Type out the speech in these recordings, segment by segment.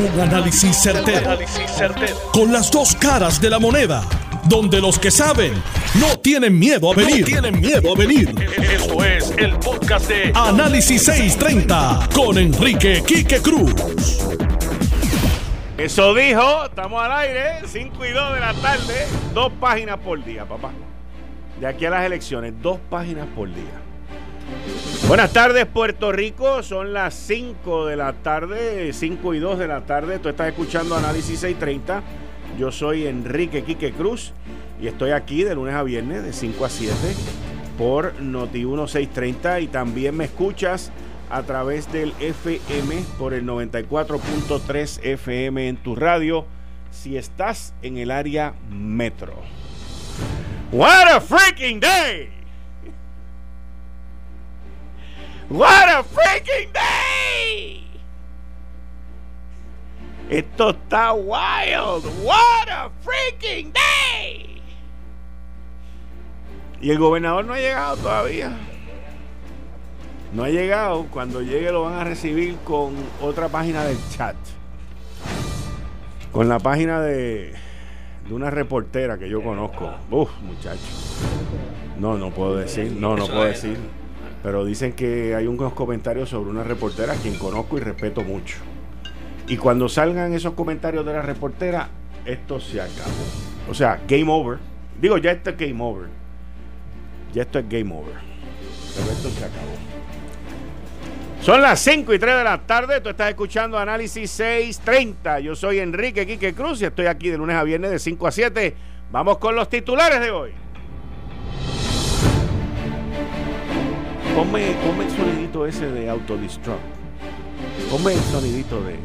Un análisis certero, Con las dos caras de la moneda. Donde los que saben no tienen miedo a venir. tienen miedo a venir. Esto es el podcast de Análisis 630 con Enrique Quique Cruz. Eso dijo, estamos al aire, 5 y 2 de la tarde, dos páginas por día, papá. De aquí a las elecciones, dos páginas por día. Buenas tardes, Puerto Rico. Son las 5 de la tarde, 5 y 2 de la tarde. Tú estás escuchando Análisis 630. Yo soy Enrique Quique Cruz y estoy aquí de lunes a viernes de 5 a 7 por Noti 1630 y también me escuchas a través del FM por el 94.3 FM en tu radio si estás en el área metro. What a freaking day! What a freaking day! Esto está wild. What a freaking day! Y el gobernador no ha llegado todavía. No ha llegado. Cuando llegue lo van a recibir con otra página del chat. Con la página de, de una reportera que yo conozco. Uf, muchacho. No, no puedo decir. No, no puedo decir. Pero dicen que hay unos comentarios sobre una reportera a quien conozco y respeto mucho. Y cuando salgan esos comentarios de la reportera, esto se acabó. O sea, game over. Digo, ya esto es game over. Ya esto es game over. Pero esto se acabó. Son las 5 y 3 de la tarde. Tú estás escuchando Análisis 630. Yo soy Enrique Quique Cruz y estoy aquí de lunes a viernes de 5 a 7. Vamos con los titulares de hoy. Ponme, el sonidito ese de autodestruct. Ponme el sonidito de.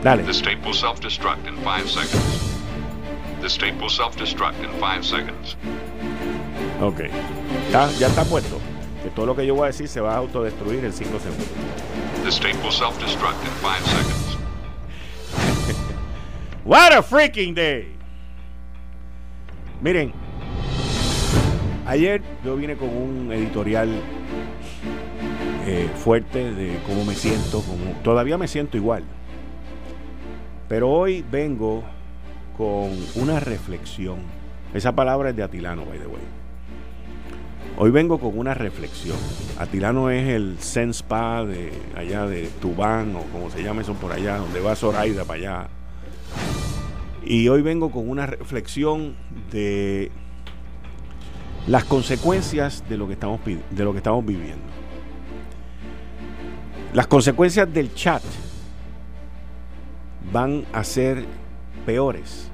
Dale. The state will self-destruct in five seconds. The state will self-destruct in five seconds. Ok. ya está puesto. Que todo lo que yo voy a decir se va a autodestruir en 5 segundos. The state will self-destruct in five seconds. What a freaking day. Miren, Ayer yo vine con un editorial eh, fuerte de cómo me siento, como todavía me siento igual. Pero hoy vengo con una reflexión. Esa palabra es de Atilano, by the way. Hoy vengo con una reflexión. Atilano es el Zen Spa de allá de Tubán o como se llama eso por allá, donde va Zoraida para allá. Y hoy vengo con una reflexión de las consecuencias de lo que estamos, de lo que estamos viviendo. Las consecuencias del chat van a ser peores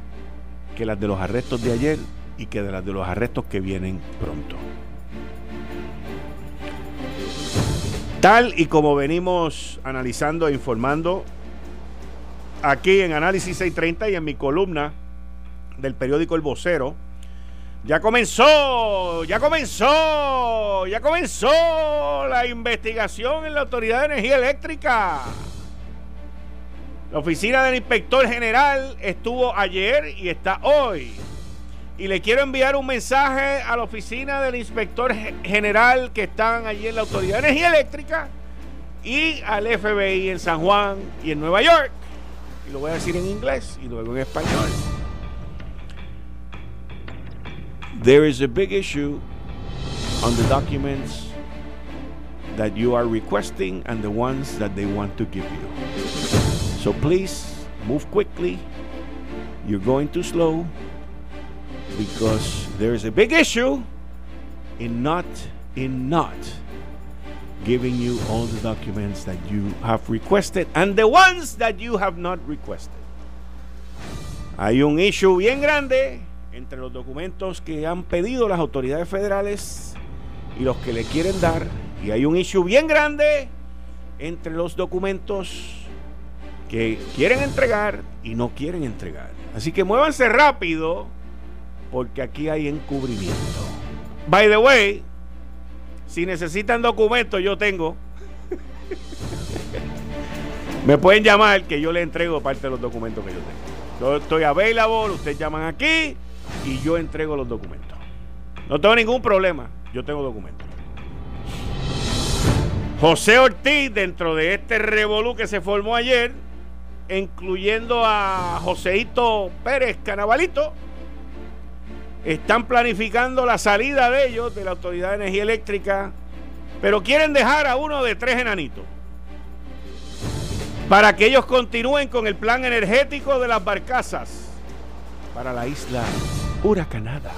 que las de los arrestos de ayer y que de las de los arrestos que vienen pronto. Tal y como venimos analizando e informando aquí en Análisis 630 y en mi columna del periódico El Vocero, ya comenzó, ya comenzó, ya comenzó la investigación en la Autoridad de Energía Eléctrica. La oficina del inspector general estuvo ayer y está hoy. Y le quiero enviar un mensaje a la oficina del inspector general que están allí en la Autoridad de Energía Eléctrica y al FBI en San Juan y en Nueva York. Y lo voy a decir en inglés y luego en español. There is a big issue on the documents that you are requesting and the ones that they want to give you. So please move quickly. You're going too slow because there is a big issue in not in not giving you all the documents that you have requested and the ones that you have not requested. Hay un issue bien grande entre los documentos que han pedido las autoridades federales y los que le quieren dar. Y hay un issue bien grande entre los documentos que quieren entregar y no quieren entregar. Así que muévanse rápido porque aquí hay encubrimiento. By the way, si necesitan documentos, yo tengo. Me pueden llamar que yo le entrego parte de los documentos que yo tengo. Yo estoy available, ustedes llaman aquí y yo entrego los documentos. No tengo ningún problema, yo tengo documentos. José Ortiz, dentro de este revolú que se formó ayer, incluyendo a Joseito Pérez Canabalito, están planificando la salida de ellos de la Autoridad de Energía Eléctrica, pero quieren dejar a uno de tres enanitos para que ellos continúen con el plan energético de las barcazas para la isla huracanada.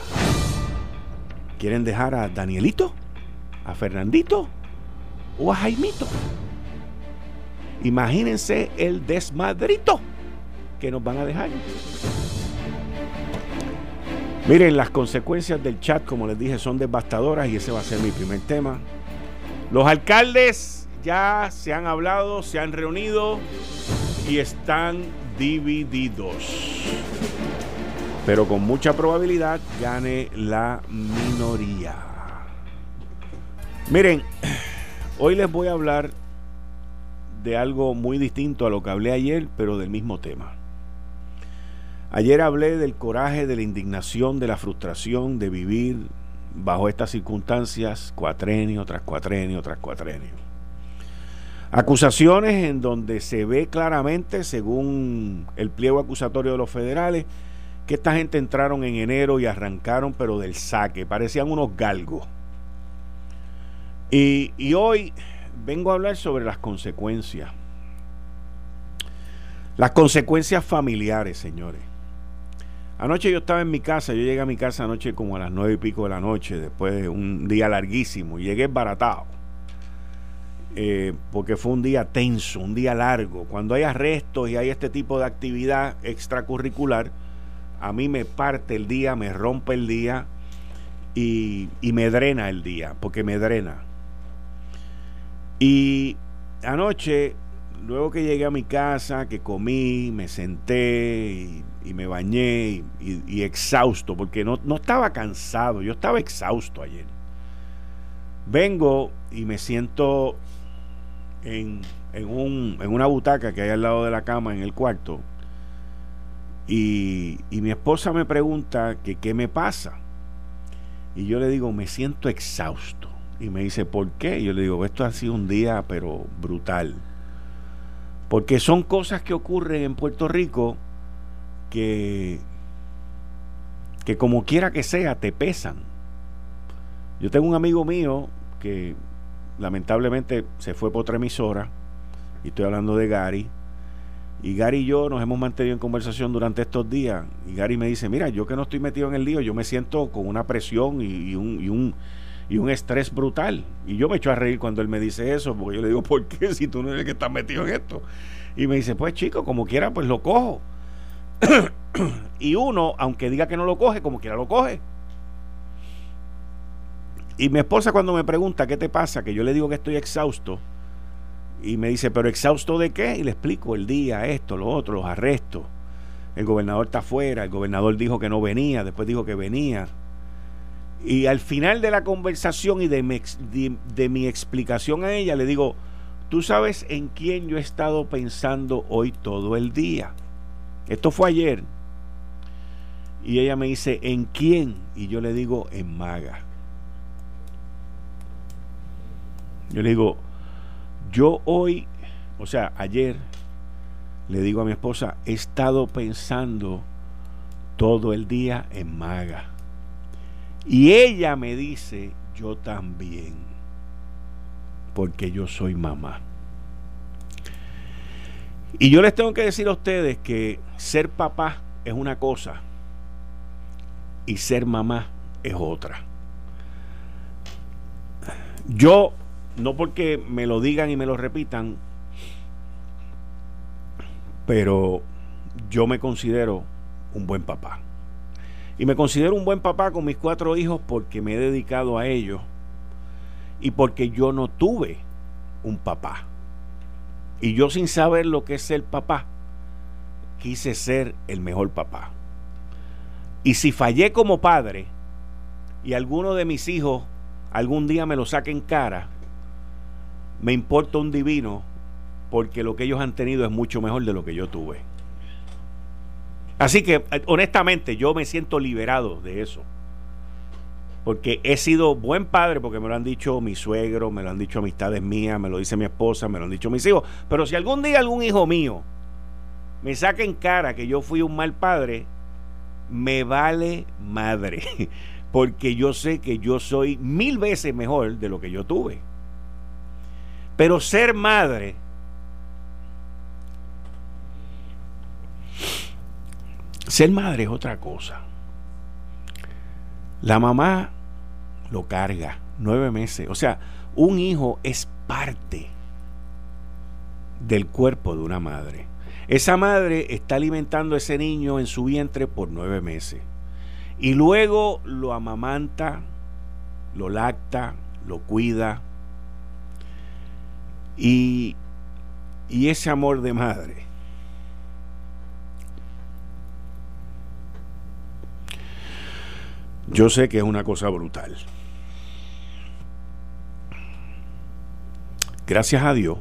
¿Quieren dejar a Danielito? ¿A Fernandito? ¿O a Jaimito? Imagínense el desmadrito que nos van a dejar. Miren, las consecuencias del chat, como les dije, son devastadoras y ese va a ser mi primer tema. Los alcaldes ya se han hablado, se han reunido y están divididos. Pero con mucha probabilidad gane la minoría. Miren, hoy les voy a hablar de algo muy distinto a lo que hablé ayer, pero del mismo tema. Ayer hablé del coraje, de la indignación, de la frustración de vivir bajo estas circunstancias, cuatrenio tras cuatrenio tras cuatrenio. Acusaciones en donde se ve claramente, según el pliego acusatorio de los federales, que esta gente entraron en enero y arrancaron, pero del saque, parecían unos galgos. Y, hoy vengo a hablar sobre las consecuencias. Las consecuencias familiares, señores. Anoche yo estaba en mi casa, yo llegué a mi casa anoche como a las nueve y pico de la noche, después de un día larguísimo, llegué baratado. Eh, porque fue un día tenso, un día largo. Cuando hay arrestos y hay este tipo de actividad extracurricular, a mí me parte el día, me rompe el día y, y me drena el día, porque me drena. Y anoche, luego que llegué a mi casa, que comí, me senté y, me bañé y, exhausto, porque no, no estaba cansado, yo estaba exhausto ayer. Vengo y me siento en, en, un, en una butaca que hay al lado de la cama en el cuarto. Y, y mi esposa me pregunta que qué me pasa. Y yo le digo, me siento exhausto. Y me dice, ¿por qué? Yo le digo, esto ha sido un día, pero brutal. Porque son cosas que ocurren en Puerto Rico que, que como quiera que sea, te pesan. Yo tengo un amigo mío que lamentablemente se fue por otra emisora, y estoy hablando de Gary, y Gary y yo nos hemos mantenido en conversación durante estos días, y Gary me dice, mira, yo que no estoy metido en el lío, yo me siento con una presión y, un, y un y un estrés brutal. Y yo me echo a reír cuando él me dice eso, porque yo le digo, ¿por qué si tú no eres el que estás metido en esto? Y me dice, pues chico, como quiera, pues lo cojo. y uno, aunque diga que no lo coge, como quiera lo coge. Y mi esposa cuando me pregunta qué te pasa, que yo le digo que estoy exhausto, y me dice, pero exhausto de qué? Y le explico el día, esto, lo otro, los arrestos. El gobernador está afuera, el gobernador dijo que no venía, después dijo que venía. Y al final de la conversación y de mi, de, mi, explicación a ella, le digo, tú sabes en quién yo he estado pensando hoy todo el día. Esto fue ayer. Y ella me dice, ¿en quién? Y yo le digo, en Maga. Yo le digo, yo hoy, o sea, ayer, le digo a mi esposa, he estado pensando todo el día en Maga. Y ella me dice, yo también, porque yo soy mamá. Y yo les tengo que decir a ustedes que ser papá es una cosa y ser mamá es otra. Yo, no porque me lo digan y me lo repitan, pero yo me considero un buen papá. Y me considero un buen papá con mis cuatro hijos porque me he dedicado a ellos y porque yo no tuve un papá. Y yo sin saber lo que es ser papá, quise ser el mejor papá. Y si fallé como padre y alguno de mis hijos algún día me lo saquen cara, me importa un divino porque lo que ellos han tenido es mucho mejor de lo que yo tuve. Así que, eh, honestamente, yo me siento liberado de eso. porque he sido buen padre, porque me lo han dicho mi suegro, me lo han dicho amistades mías, me lo dice mi esposa, me lo han dicho mis hijos. Pero si algún día algún hijo mío me saca en cara que yo fui un mal padre, me vale madre, porque yo sé que yo soy mil veces mejor de lo que yo tuve. Pero ser madre ser madre es otra cosa. La mamá lo carga nueve meses. O sea, un hijo es parte del cuerpo de una madre. Esa madre está alimentando a ese niño en su vientre por nueve meses. Y luego lo amamanta, lo lacta, lo cuida. Y, y ese amor de madre Yo sé que es una cosa brutal. Gracias a Dios,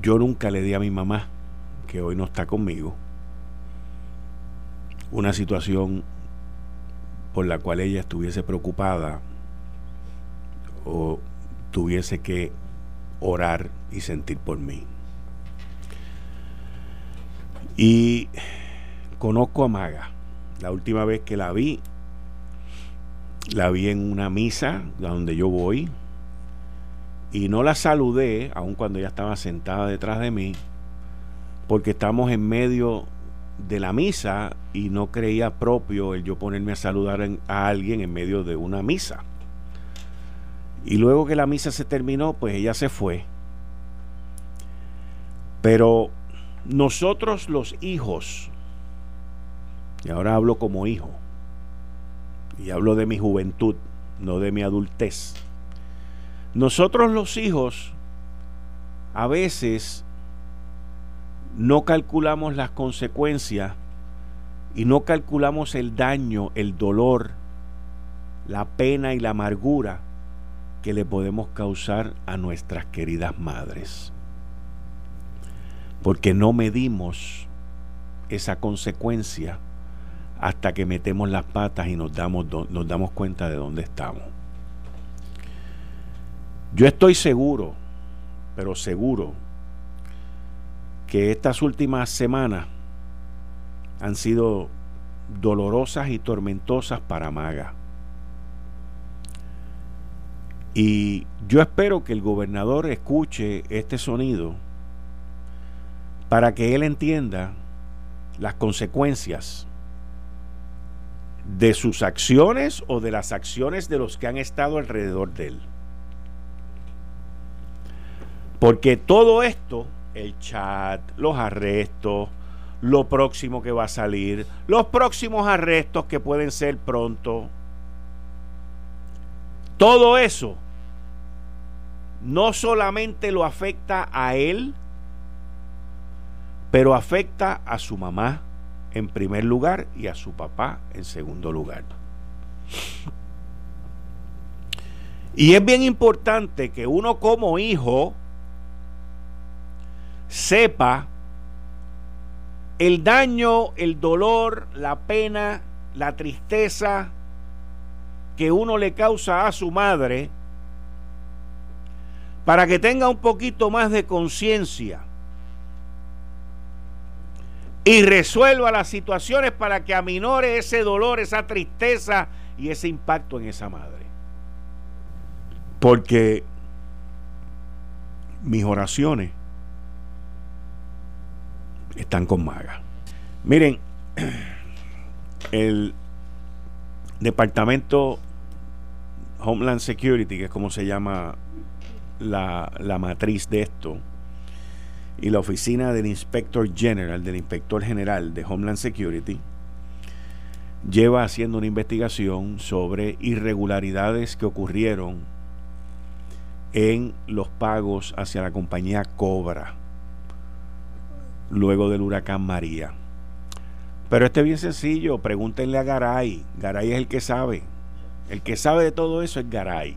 yo nunca le di a mi mamá, que hoy no está conmigo, una situación por la cual ella estuviese preocupada o tuviese que orar y sentir por mí. Y conozco a Maga la última vez que la vi, la vi en una misa donde yo voy y no la saludé, aun cuando ella estaba sentada detrás de mí, porque estamos en medio de la misa y no creía propio el yo ponerme a saludar a alguien en medio de una misa. Y luego que la misa se terminó, pues ella se fue. Pero nosotros los hijos y ahora hablo como hijo. Y hablo de mi juventud, no de mi adultez. Nosotros los hijos a veces no calculamos las consecuencias y no calculamos el daño, el dolor, la pena y la amargura que le podemos causar a nuestras queridas madres. Porque no medimos esa consecuencia hasta que metemos las patas y nos damos, nos damos cuenta de dónde estamos. Yo estoy seguro, pero seguro, que estas últimas semanas han sido dolorosas y tormentosas para Maga. Y yo espero que el gobernador escuche este sonido para que él entienda las consecuencias de sus acciones o de las acciones de los que han estado alrededor de él. Porque todo esto, el chat, los arrestos, lo próximo que va a salir, los próximos arrestos que pueden ser pronto, todo eso no solamente lo afecta a él, pero afecta a su mamá, en primer lugar y a su papá en segundo lugar. Y es bien importante que uno como hijo sepa el daño, el dolor, la pena, la tristeza que uno le causa a su madre para que tenga un poquito más de conciencia y resuelva las situaciones para que aminore ese dolor, esa tristeza y ese impacto en esa madre. Porque mis oraciones están con Maga. Miren, el Departamento Homeland Security, que es como se llama la, la matriz de esto, y la oficina del Inspector General, del Inspector General de Homeland Security, lleva haciendo una investigación sobre irregularidades que ocurrieron en los pagos hacia la compañía Cobra luego del huracán María. Pero este es bien sencillo, pregúntenle a Garay. Garay es el que sabe. El que sabe de todo eso es Garay.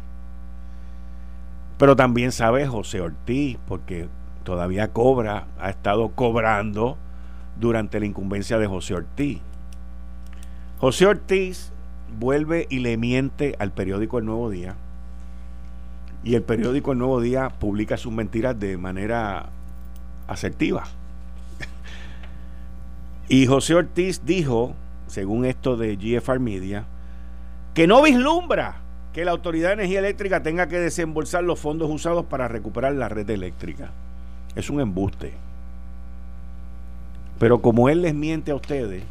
Pero también sabe José Ortiz, porque todavía cobra, ha estado cobrando durante la incumbencia de José Ortiz. José Ortiz vuelve y le miente al periódico El Nuevo Día. Y el periódico El Nuevo Día publica sus mentiras de manera asertiva. Y José Ortiz dijo, según esto de GFR Media, que no vislumbra que la Autoridad de Energía Eléctrica tenga que desembolsar los fondos usados para recuperar la red eléctrica. Es un embuste. Pero como él les miente a ustedes,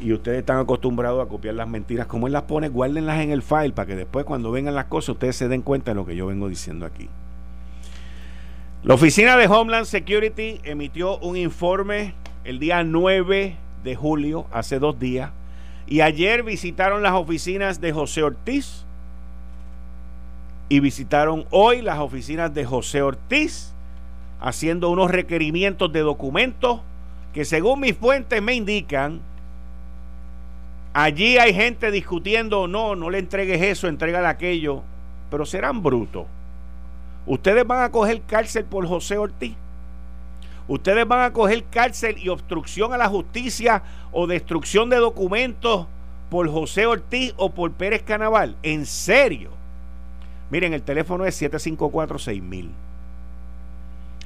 y ustedes están acostumbrados a copiar las mentiras, como él las pone, guárdenlas en el file para que después cuando vengan las cosas ustedes se den cuenta de lo que yo vengo diciendo aquí. La oficina de Homeland Security emitió un informe el día 9 de julio, hace dos días, y ayer visitaron las oficinas de José Ortiz y visitaron hoy las oficinas de José Ortiz haciendo unos requerimientos de documentos que según mis fuentes me indican, allí hay gente discutiendo, no, no le entregues eso, entregale aquello, pero serán brutos. Ustedes van a coger cárcel por José Ortiz. Ustedes van a coger cárcel y obstrucción a la justicia o destrucción de documentos por José Ortiz o por Pérez Canaval. En serio. Miren, el teléfono es 754-6000.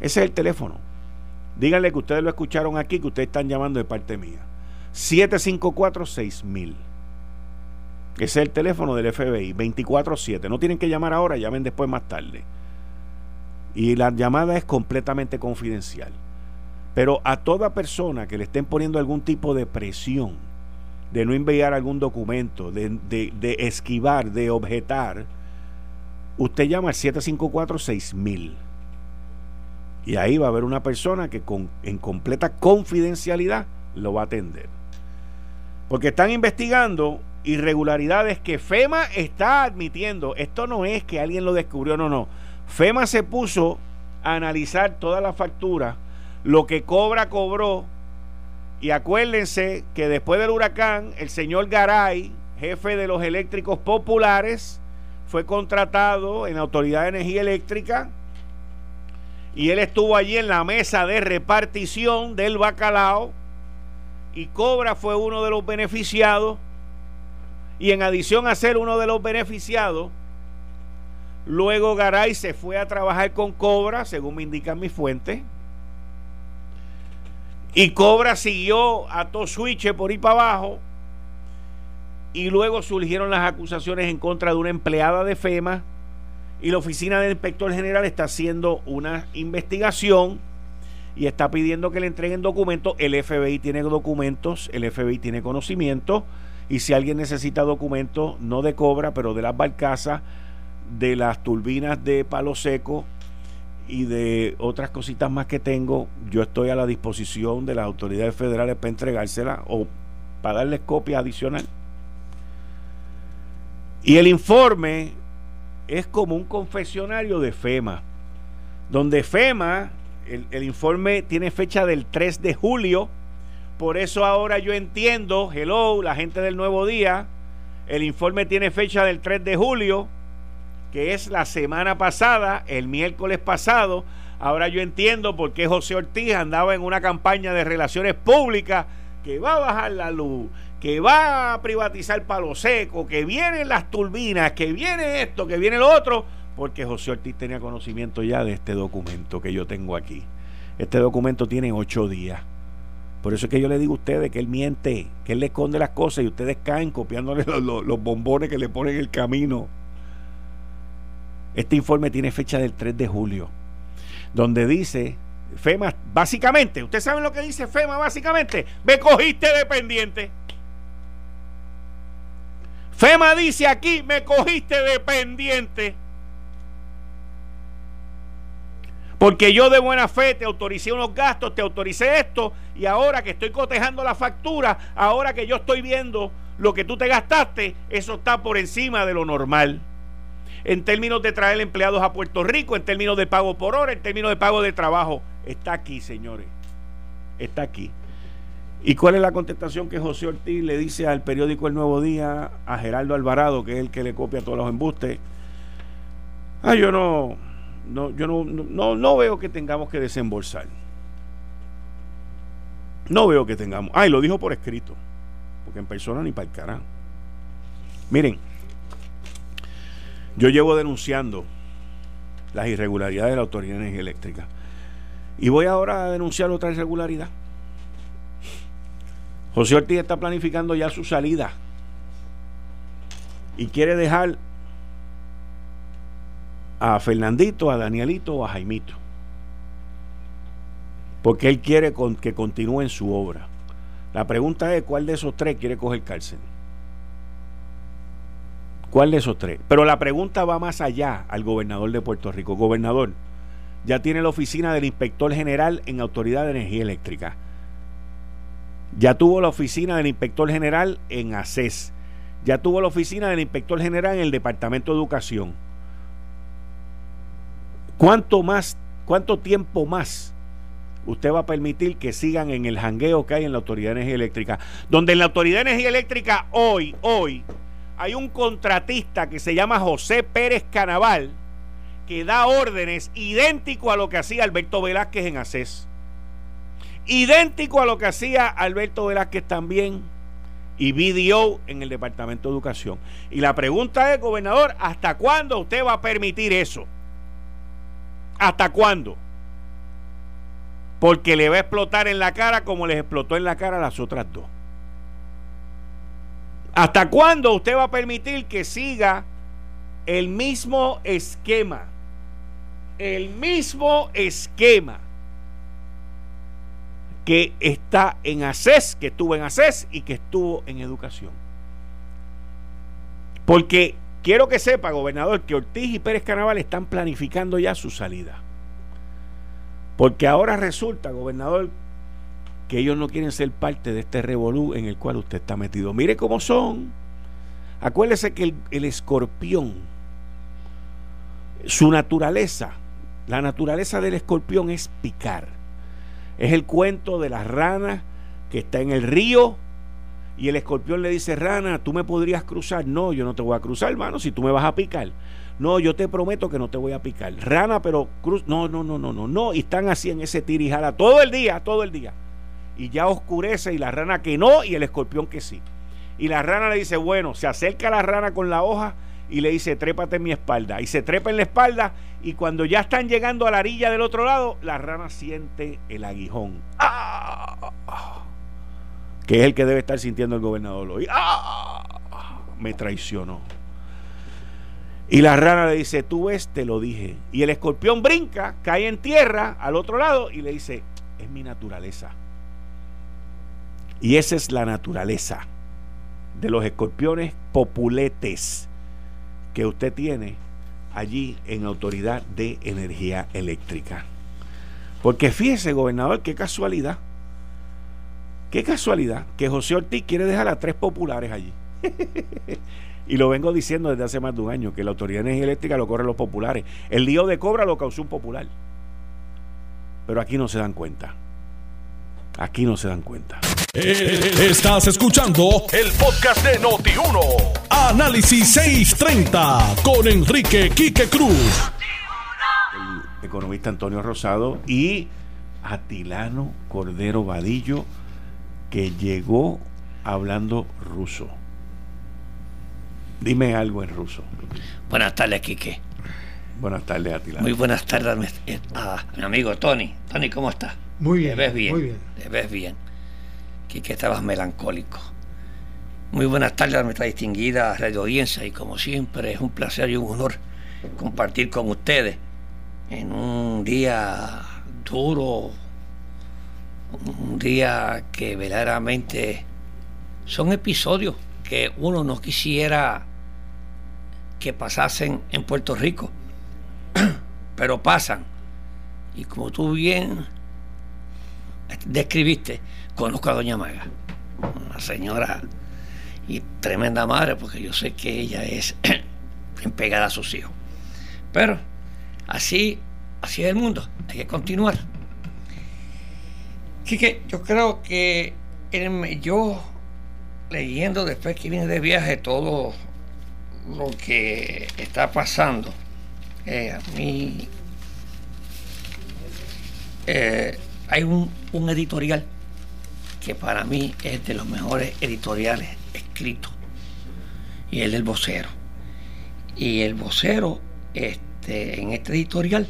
Ese es el teléfono. Díganle que ustedes lo escucharon aquí, que ustedes están llamando de parte mía. 754-6000. Ese es el teléfono del FBI, 24-7. No tienen que llamar ahora, llamen después más tarde. Y la llamada es completamente confidencial. Pero a toda persona que le estén poniendo algún tipo de presión, de no enviar algún documento, de, esquivar, de objetar, usted llama al 754-6000. Y ahí va a haber una persona que con, en completa confidencialidad lo va a atender. Porque están investigando irregularidades que FEMA está admitiendo. Esto no es que alguien lo descubrió, no, no. FEMA se puso a analizar toda la factura lo que cobra, cobró. Y acuérdense que después del huracán, el señor Garay, jefe de los eléctricos populares, fue contratado en la Autoridad de Energía Eléctrica. Y él estuvo allí en la mesa de repartición del bacalao. Y Cobra fue uno de los beneficiados. Y en adición a ser uno de los beneficiados, luego Garay se fue a trabajar con Cobra, según me indican mis fuentes, y Cobra siguió a Tosuiche por ir para abajo. Y luego surgieron las acusaciones en contra de una empleada de FEMA. Y la oficina del inspector general está haciendo una investigación y está pidiendo que le entreguen documentos. El FBI tiene documentos, el FBI tiene conocimiento. Y si alguien necesita documentos, no de Cobra, pero de las barcazas, de las turbinas de palo seco y de otras cositas más que tengo, yo estoy a la disposición de las autoridades federales para entregársela o para darles copia adicional. Y el informe es como un confesionario de FEMA, donde FEMA, el, el informe tiene fecha del 3 de julio, por eso ahora yo entiendo, hello, la gente del Nuevo Día, el informe tiene fecha del 3 de julio, que es la semana pasada, el miércoles pasado. Ahora yo entiendo por qué José Ortiz andaba en una campaña de relaciones públicas que va a bajar la luz, que va a privatizar Palo Seco, que vienen las turbinas, que viene esto, que viene lo otro, porque José Ortiz tenía conocimiento ya de este documento que yo tengo aquí. Este documento tiene ocho días. Por eso es que yo le digo a ustedes que él miente, que él le esconde las cosas y ustedes caen copiándole los, los bombones que le ponen en el camino. Este informe tiene fecha del 3 de julio, donde dice, FEMA, básicamente, ¿ustedes saben lo que dice FEMA básicamente? Me cogiste dependiente. FEMA dice aquí, me cogiste dependiente. Porque yo de buena fe te autoricé unos gastos, te autoricé esto, y ahora que estoy cotejando la factura, ahora que yo estoy viendo lo que tú te gastaste, eso está por encima de lo normal en términos de traer empleados a Puerto Rico, en términos de pago por hora, en términos de pago de trabajo. Está aquí, señores. Está aquí. ¿Y cuál es la contestación que José Ortiz le dice al periódico El Nuevo Día, a Gerardo Alvarado, que es el que le copia todos los embustes? Ah, yo no, no, yo no, no, no veo que tengamos que desembolsar. No veo que tengamos. Ah, y lo dijo por escrito. Porque en persona ni para el carajo. Miren, yo llevo denunciando las irregularidades de la Autoridad Energía Eléctrica. Y voy ahora a denunciar otra irregularidad. José Ortiz está planificando ya su salida y quiere dejar a Fernandito, a Danielito o a Jaimito. Porque él quiere que continúe en su obra. La pregunta es cuál de esos tres quiere coger cárcel. ¿Cuál de esos tres? Pero la pregunta va más allá al gobernador de Puerto Rico. Gobernador, ya tiene la oficina del inspector general en Autoridad de Energía Eléctrica. Ya tuvo la oficina del inspector general en ACES. Ya tuvo la oficina del inspector general en el Departamento de Educación. ¿Cuánto más, cuánto tiempo más usted va a permitir que sigan en el jangueo que hay en la Autoridad de Energía Eléctrica? Donde en la Autoridad de Energía Eléctrica hoy, hoy, hay un contratista que se llama José Pérez Canaval que da órdenes idéntico a lo que hacía Alberto Velázquez en ACES. Idéntico a lo que hacía Alberto Velázquez también y BDO en el Departamento de Educación. Y la pregunta es, gobernador, ¿hasta cuándo usted va a permitir eso? ¿Hasta cuándo? Porque le va a explotar en la cara como les explotó en la cara a las otras dos. ¿Hasta cuándo usted va a permitir que siga el mismo esquema? El mismo esquema que está en ACES, que estuvo en ACES y que estuvo en educación. Porque quiero que sepa, gobernador, que Ortiz y Pérez Canaval están planificando ya su salida. Porque ahora resulta, gobernador, que ellos no quieren ser parte de este revolú en el cual usted está metido. Mire cómo son. Acuérdese que el, escorpión, su naturaleza, la naturaleza del escorpión es picar. Es el cuento de la rana que está en el río y el escorpión le dice, rana, tú me podrías cruzar. No, yo no te voy a cruzar, hermano, si tú me vas a picar. No, yo te prometo que no te voy a picar. Rana, pero cruz. No, no, no, no, no, no. Y están así en ese tirijala todo el día, todo el día y ya oscurece y la rana que no y el escorpión que sí. Y la rana le dice, bueno, se acerca la rana con la hoja y le dice, trépate en mi espalda. Y se trepa en la espalda y cuando ya están llegando a la orilla del otro lado, la rana siente el aguijón. ¡Ah! Que es el que debe estar sintiendo el gobernador hoy. ¡Ah! Me traicionó. Y la rana le dice, tú ves, te lo dije. Y el escorpión brinca, cae en tierra al otro lado y le dice, es mi naturaleza y esa es la naturaleza de los escorpiones populetes que usted tiene allí en Autoridad de Energía Eléctrica. Porque fíjese, gobernador, qué casualidad. Qué casualidad que José Ortiz quiere dejar a tres populares allí. y lo vengo diciendo desde hace más de un año, que la Autoridad de Energía Eléctrica lo corren los populares. El lío de cobra lo causó un popular. Pero aquí no se dan cuenta. Aquí no se dan cuenta. Eh, estás escuchando el podcast de Noti1. Análisis 630 con Enrique Quique Cruz. El economista Antonio Rosado y Atilano Cordero Vadillo, que llegó hablando ruso. Dime algo en ruso. Buenas tardes, Quique. Buenas tardes, Atilano. Muy buenas tardes a mi amigo Tony. Tony, ¿cómo estás? Muy bien. Te ves bien. Muy bien. Te ves bien que estabas melancólico. Muy buenas tardes a nuestra distinguida radio audiencia y como siempre es un placer y un honor compartir con ustedes en un día duro, un día que verdaderamente son episodios que uno no quisiera que pasasen en Puerto Rico, pero pasan. Y como tú bien describiste, conozco a Doña Maga, una señora y tremenda madre, porque yo sé que ella es empegada a sus hijos. Pero así, así es el mundo, hay que continuar. Así yo creo que yo leyendo después que vine de viaje todo lo que está pasando, eh, a mí eh, hay un, un editorial que para mí es de los mejores editoriales escritos. y el del vocero. Y el vocero, este, en este editorial,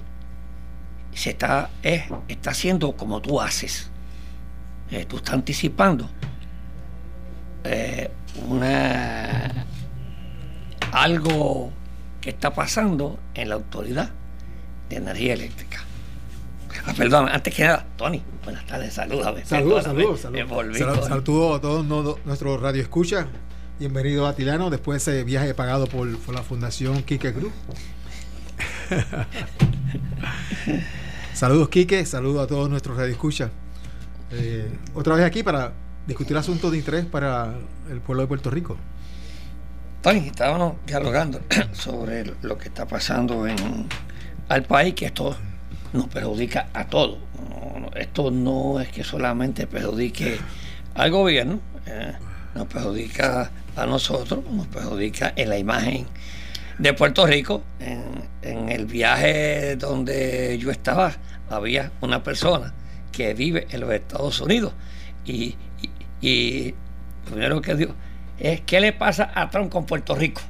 se está, está haciendo como tú haces. Eh, tú estás anticipando eh, una algo que está pasando en la autoridad de energía eléctrica. Ah, perdón, antes que nada, Tony, buenas tardes, salúdame. Saludos, saludos, saludos. Saludos a todos nuestros radio escucha. Bienvenido a Tilano después de ese viaje pagado por, la Fundación Kike Cruz. saludos, Quique, saludos a todos nuestros radio escucha. Eh, otra vez aquí para discutir asuntos de interés para el pueblo de Puerto Rico. Tony, estábamos dialogando sobre lo que está pasando en al país, que esto nos perjudica a todos. esto no es que solamente perjudique al gobierno, eh, nos perjudica a nosotros, nos perjudica en la imagen de Puerto Rico. En, el viaje donde yo estaba, había una persona que vive en los Estados Unidos y, y, lo primero que dijo es ¿qué le pasa a Trump con Puerto Rico?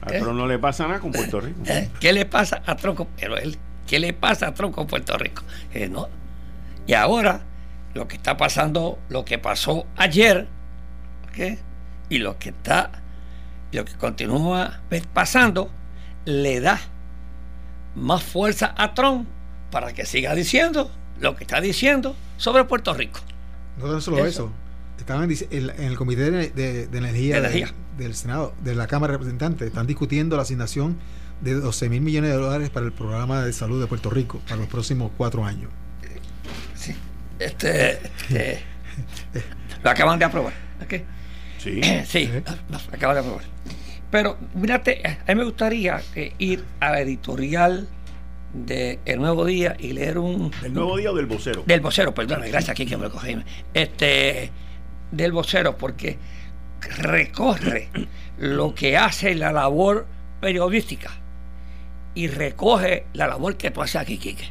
A Trump no le pasa nada con Puerto Rico. ¿Eh? ¿Qué le pasa a Trump pero él, ¿qué le pasa a Trump con Puerto Rico? Eh, no. Y ahora lo que está pasando, lo que pasó ayer, y lo que está, lo que continúa pasando, le da más fuerza a Trump para que siga diciendo lo que está diciendo sobre Puerto Rico. No solo eso, estaban en, el Comité de, Energía, del Senado, de la Cámara de Representantes, están discutiendo la asignación de 12 mil millones de dólares para el programa de salud de Puerto Rico para los próximos cuatro años. Sí, este, este lo acaban de aprobar. Sí, sí, lo, acaban de aprobar. Pero, mírate, a mí me gustaría ir a la editorial de El Nuevo Día y leer un... ¿Del Nuevo Día o del vocero? Del vocero, perdón, gracias aquí que me lo cogí. Este, del vocero, porque recorre lo que hace la labor periodística y recoge la labor que tú haces aquí, Quique.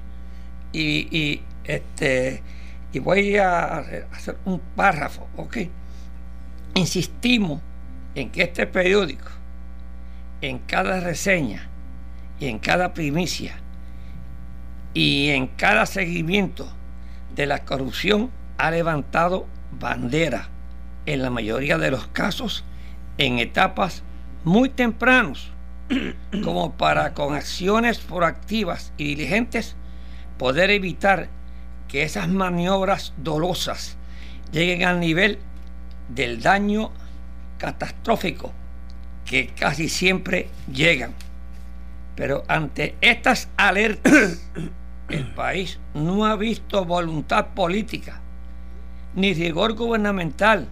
Y, este, y voy a hacer un párrafo, ¿ok? Insistimos en que este periódico, en cada reseña y en cada primicia y en cada seguimiento de la corrupción ha levantado bandera en la mayoría de los casos en etapas muy tempranos, como para con acciones proactivas y diligentes poder evitar que esas maniobras dolosas lleguen al nivel del daño catastrófico que casi siempre llegan. Pero ante estas alertas, el país no ha visto voluntad política ni rigor gubernamental,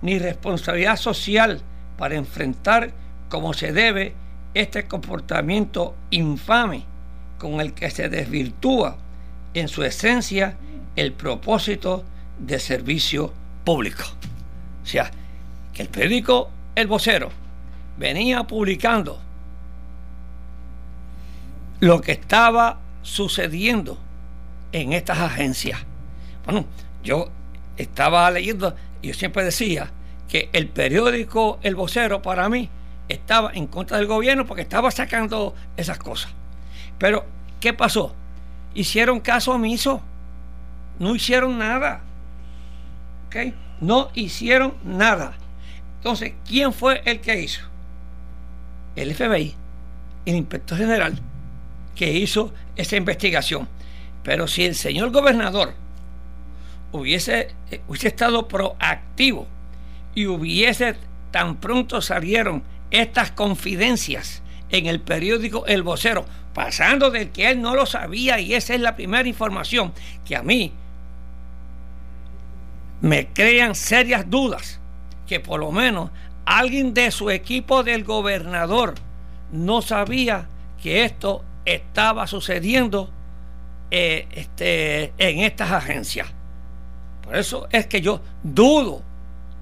ni responsabilidad social para enfrentar como se debe este comportamiento infame con el que se desvirtúa en su esencia el propósito de servicio público. O sea, que el periódico El Vocero venía publicando lo que estaba sucediendo en estas agencias. Bueno, yo estaba leyendo, yo siempre decía que el periódico El Vocero para mí estaba en contra del gobierno porque estaba sacando esas cosas. Pero, ¿qué pasó? Hicieron caso omiso. No hicieron nada. ¿Ok? No hicieron nada. Entonces, ¿quién fue el que hizo? El FBI, el inspector general, que hizo esa investigación. Pero si el señor gobernador hubiese, eh, hubiese estado proactivo y hubiese tan pronto salieron estas confidencias en el periódico El Vocero, pasando de que él no lo sabía y esa es la primera información que a mí me crean serias dudas que por lo menos alguien de su equipo del gobernador no sabía que esto estaba sucediendo eh, este, en estas agencias. Por eso es que yo dudo,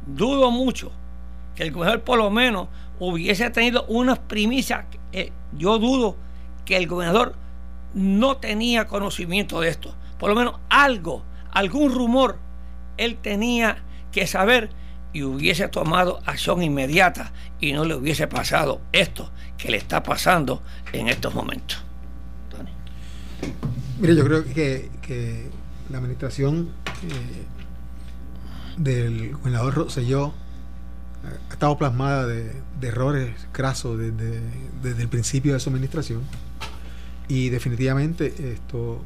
dudo mucho que el gobernador por lo menos hubiese tenido unas primicias. Eh, yo dudo que el gobernador no tenía conocimiento de esto. Por lo menos algo, algún rumor, él tenía que saber y hubiese tomado acción inmediata y no le hubiese pasado esto que le está pasando en estos momentos. Mire, yo creo que, la administración eh, del gobernador Rosselló ha estado plasmada de, errores crasos desde, desde, el principio de su administración y definitivamente esto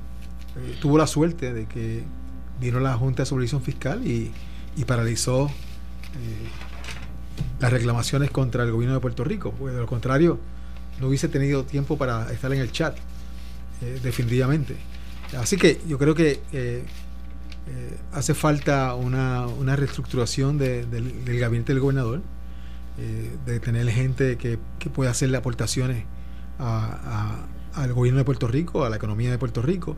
eh, tuvo la suerte de que vino la Junta de Supervisión Fiscal y, paralizó eh, las reclamaciones contra el gobierno de Puerto Rico, porque de lo contrario no hubiese tenido tiempo para estar en el chat, eh, definitivamente. Así que yo creo que hace falta una, reestructuración del, gabinete del gobernador, de tener gente que, pueda hacerle aportaciones al gobierno de Puerto Rico, a la economía de Puerto Rico.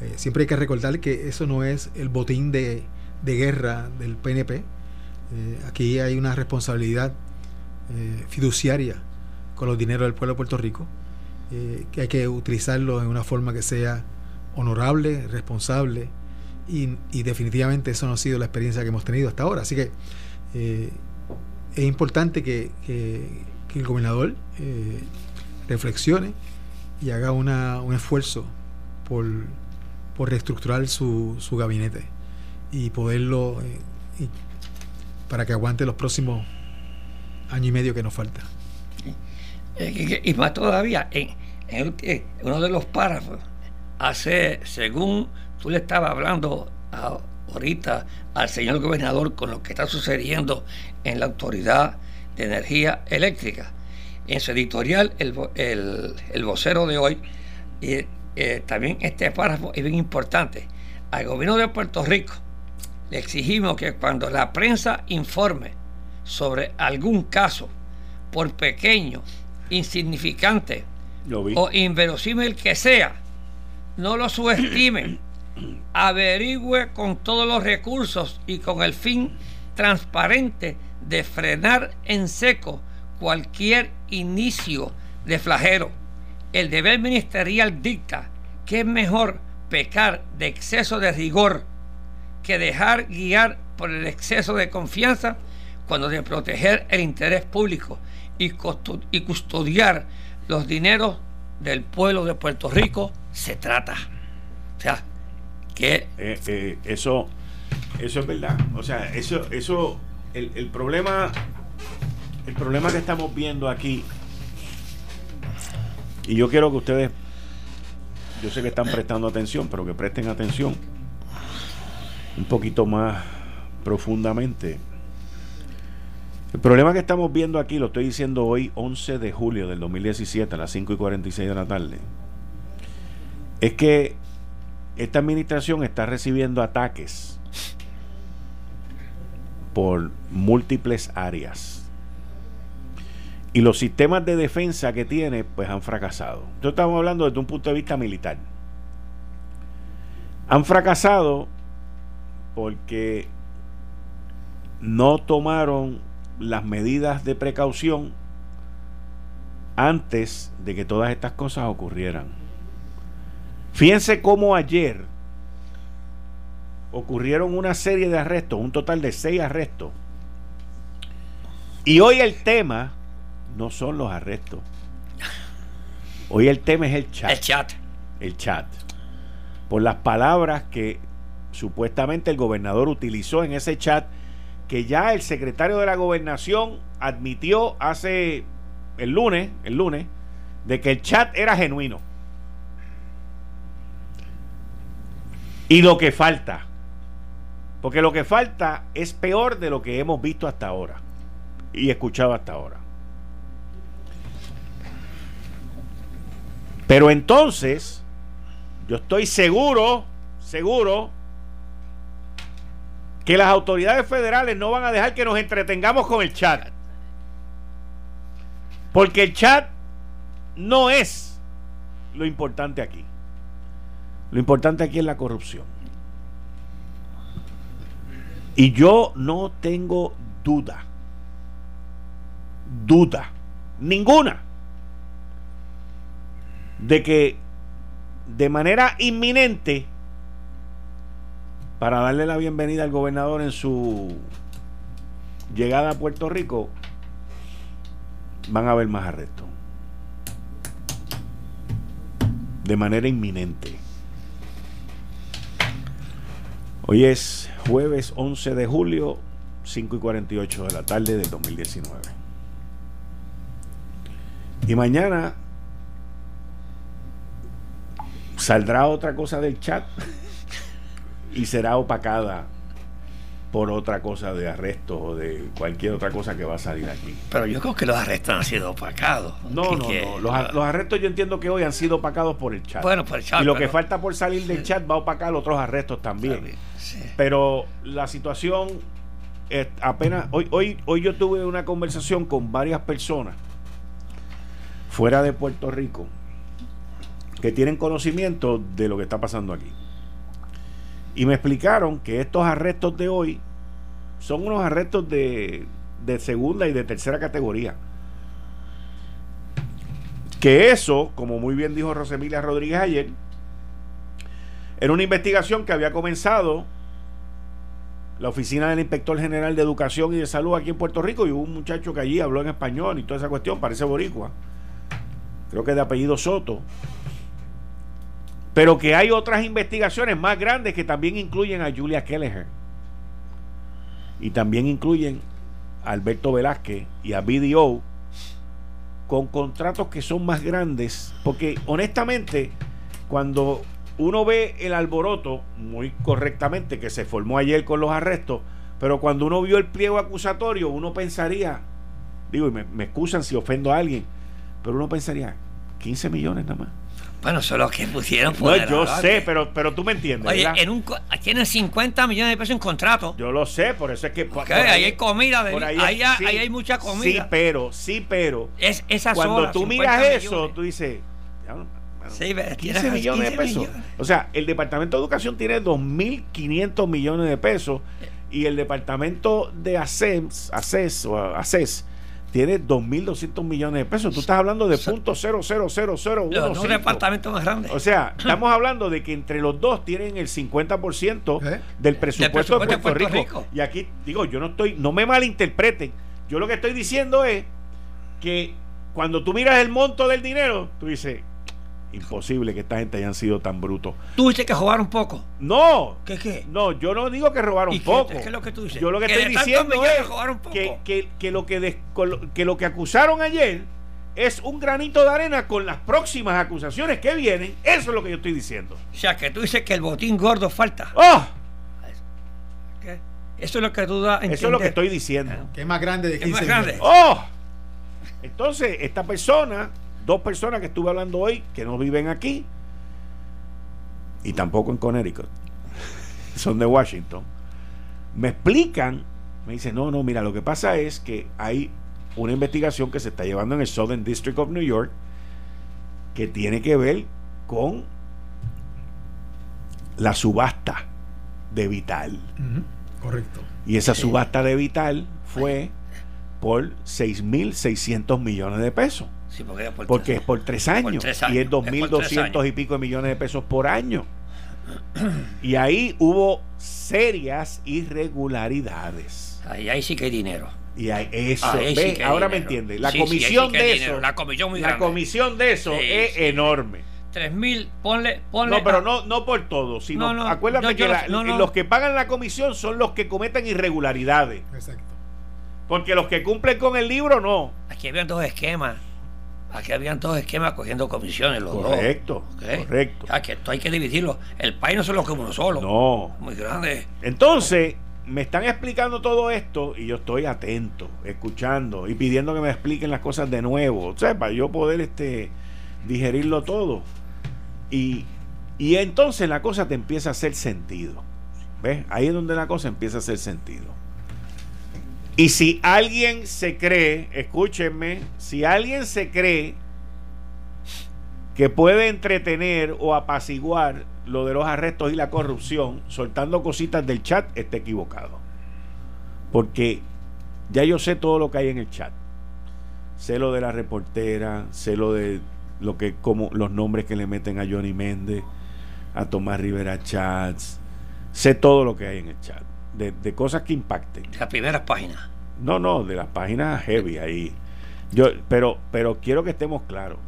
Eh, siempre hay que recordar que eso no es el botín de, guerra del PNP. Eh, aquí hay una responsabilidad eh, fiduciaria con los dineros del pueblo de Puerto Rico, que hay que utilizarlo en una forma que sea honorable, responsable, y, definitivamente eso no ha sido la experiencia que hemos tenido hasta ahora. Así que es importante que, el gobernador reflexione y haga un esfuerzo por reestructurar su, gabinete y poderlo eh, para que aguante los próximos año y medio que nos falta. Y, más todavía, en, uno de los párrafos, hace, según tú le estabas hablando ahorita al señor gobernador con lo que está sucediendo en la Autoridad de Energía Eléctrica, en su editorial, el, el, el vocero de hoy, y eh, también este párrafo es bien importante. Al gobierno de Puerto Rico le exigimos que cuando la prensa informe sobre algún caso, por pequeño, insignificante o inverosímil que sea, no lo subestimen, averigüe con todos los recursos y con el fin transparente de frenar en seco cualquier inicio de flagero el deber ministerial dicta que es mejor pecar de exceso de rigor que dejar guiar por el exceso de confianza cuando de proteger el interés público y, custodiar los dineros del pueblo de Puerto Rico se trata. O sea, que... Eh, eh, eso, eso es verdad. O sea, eso, eso, el, el problema, el problema que estamos viendo aquí y yo quiero que ustedes, yo sé que están prestando atención, pero que presten atención un poquito más profundamente. El problema que estamos viendo aquí, lo estoy diciendo hoy, 11 de julio del 2017, a las 5 y 46 de la tarde, es que esta administración está recibiendo ataques por múltiples áreas y los sistemas de defensa que tiene, pues han fracasado. Entonces estamos hablando desde un punto de vista militar. Han fracasado porque no tomaron las medidas de precaución antes de que todas estas cosas ocurrieran. Fíjense cómo ayer ocurrieron una serie de arrestos, un total de seis arrestos. Y hoy el tema no son los arrestos. Hoy el tema es el chat. El chat. El chat. Por las palabras que supuestamente el gobernador utilizó en ese chat, que ya el secretario de la gobernación admitió hace el lunes, el lunes, de que el chat era genuino. Y lo que falta, porque lo que falta es peor de lo que hemos visto hasta ahora y escuchado hasta ahora. Pero entonces, yo estoy seguro, seguro, que las autoridades federales no van a dejar que nos entretengamos con el chat. Porque el chat no es lo importante aquí. Lo importante aquí es la corrupción. Y yo no tengo duda, duda, ninguna, de que de manera inminente, para darle la bienvenida al gobernador en su llegada a Puerto Rico, van a haber más arrestos. De manera inminente. Hoy es jueves 11 de julio, 5 y 48 de la tarde del 2019. Y mañana saldrá otra cosa del chat y será opacada por otra cosa de arresto o de cualquier otra cosa que va a salir aquí. Pero yo creo que los arrestos han sido opacados. No, no, no. Los, arrestos yo entiendo que hoy han sido opacados por el chat. Bueno, por el chat. Y lo que falta por salir del chat va a opacar otros arrestos también. Pero la situación es apenas hoy hoy hoy yo tuve una conversación con varias personas fuera de Puerto Rico que tienen conocimiento de lo que está pasando aquí. Y me explicaron que estos arrestos de hoy son unos arrestos de, de segunda y de tercera categoría. Que eso, como muy bien dijo Rosemilia Rodríguez ayer, era una investigación que había comenzado la oficina del inspector general de educación y de salud aquí en Puerto Rico y hubo un muchacho que allí habló en español y toda esa cuestión, parece boricua, creo que de apellido Soto, pero que hay otras investigaciones más grandes que también incluyen a Julia Kelleher. Y también incluyen a Alberto Velázquez y a BDO con contratos que son más grandes. Porque honestamente, cuando uno ve el alboroto, muy correctamente, que se formó ayer con los arrestos, pero cuando uno vio el pliego acusatorio, uno pensaría, digo, y me, me excusan si ofendo a alguien, pero uno pensaría, 15 millones nada más. Bueno, son los que pusieron No, yo sé, pero, pero tú me entiendes. Oye, en un, tienen 50 millones de pesos en contrato. Yo lo sé, por eso es que. ahí, hay comida, ahí, ahí, hay mucha comida. Sí, pero, sí, pero. Es, esas cuando tú miras eso, tú dices. sí, 15 millones de pesos. O sea, el Departamento de Educación tiene 2.500 millones de pesos y el Departamento de ACES, ACES o ACES tiene 2.200 millones de pesos. Tú estás hablando de punto cero un departamento más grande. O sea, estamos hablando de que entre los dos tienen el 50% ¿Eh? del presupuesto, de Puerto, Rico. Y aquí digo, yo no estoy, no me malinterpreten. Yo lo que estoy diciendo es que cuando tú miras el monto del dinero, tú dices, imposible que esta gente hayan sido tan brutos. ¿Tú dices que robaron poco? No. ¿Qué qué? No, yo no digo que robaron poco. ¿Qué es lo que tú dices? Yo lo que, estoy diciendo es que, que, que, lo que, que lo que acusaron ayer es un granito de arena con las próximas acusaciones que vienen. Eso es lo que yo estoy diciendo. O sea, que tú dices que el botín gordo falta. ¡Oh! ¿Qué? Eso es lo que tú das Eso es lo que estoy diciendo. Que es más grande de 15 más grande? ¡Oh! Entonces, esta persona dos personas que estuve hablando hoy que no viven aquí y tampoco en Connecticut, son de Washington, me explican, me dicen, no, no, mira, lo que pasa es que hay una investigación que se está llevando en el Southern District of New York que tiene que ver con la subasta de Vital. Correcto. Y esa subasta de Vital fue por 6.600 millones de pesos porque, es por tres años, y es 2.200 y pico de millones de pesos por año. y ahí hubo serias irregularidades. Ahí, ahí sí que hay dinero. Y ahí, eso, ahora me entiende. La comisión de eso, la comisión, la comisión de eso es enorme. Tres mil, ponle, ponle. No, pero no, no por todo, sino acuérdate que los que pagan la comisión son los que cometen irregularidades. Exacto. Porque los que cumplen con el libro no. Aquí había dos esquemas. Aquí habían todos esquemas cogiendo comisiones, los correcto, Correcto, que esto hay que dividirlo. El país no solo como uno solo. No. Muy grande. Entonces, me están explicando todo esto y yo estoy atento, escuchando y pidiendo que me expliquen las cosas de nuevo. O sea, para yo poder este, digerirlo todo. Y, y entonces la cosa te empieza a hacer sentido. ¿Ves? Ahí es donde la cosa empieza a hacer sentido. Y si alguien se cree, escúchenme, si alguien se cree que puede entretener o apaciguar lo de los arrestos y la corrupción soltando cositas del chat, está equivocado. Porque ya yo sé todo lo que hay en el chat. Sé lo de la reportera, sé lo de lo que como los nombres que le meten a Johnny Méndez, a Tomás Rivera Chats, sé todo lo que hay en el chat de, cosas que impacten. Las primeras páginas. No, no, de las páginas heavy ahí. Yo, pero, pero quiero que estemos claros.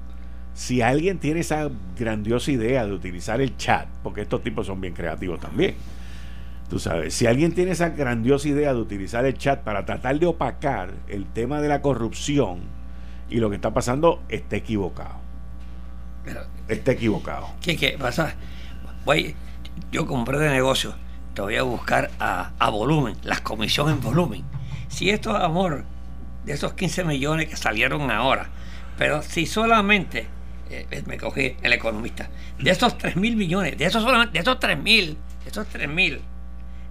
Si alguien tiene esa grandiosa idea de utilizar el chat, porque estos tipos son bien creativos también, tú sabes, si alguien tiene esa grandiosa idea de utilizar el chat para tratar de opacar el tema de la corrupción y lo que está pasando, está equivocado. está equivocado. ¿Qué, qué pasa? Voy, yo compré de negocio, te voy a buscar a, a volumen, las comisiones en volumen. Si esto es amor, de esos 15 millones que salieron ahora, pero si solamente eh, eh, me cogí el economista, de esos 3 mil millones, de esos solamente, de esos 3 mil, de esos 3 mil,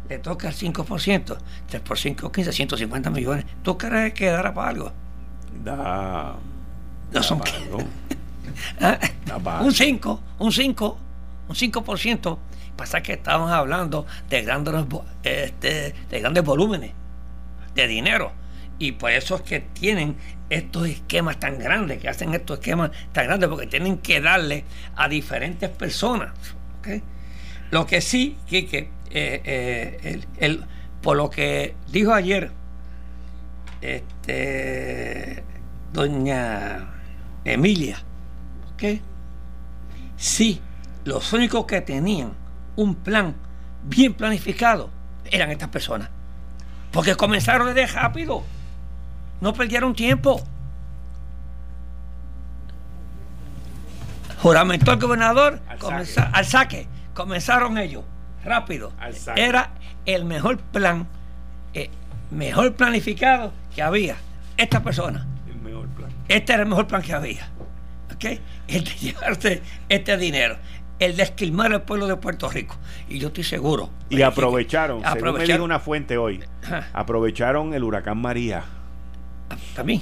le toca el 5%, 3 por 5, 15, 150 millones. ¿Tú crees que dará para algo? Da. No son para algo. ¿Ah? un 5, un 5, un 5%. Pasa que estamos hablando de grandes, este, de grandes volúmenes de dinero. Y por eso es que tienen estos esquemas tan grandes, que hacen estos esquemas tan grandes, porque tienen que darle a diferentes personas. Lo que sí, que eh, eh, el, por lo que dijo ayer este, doña Emilia, ¿ok? Sí, los únicos que tenían un plan bien planificado eran estas personas. Porque comenzaron desde rápido. No perdieron tiempo. Juramentó el gobernador al saque. Comenzaron ellos. Rápido. Era el mejor plan, eh, mejor planificado que había. Esta persona. El mejor plan. Este era el mejor plan que había. ¿Ok? El de llevarse este dinero el de esquilmar al pueblo de Puerto Rico. Y yo estoy seguro. Y aprovecharon, según me dijo una fuente hoy, aprovecharon el huracán María. También.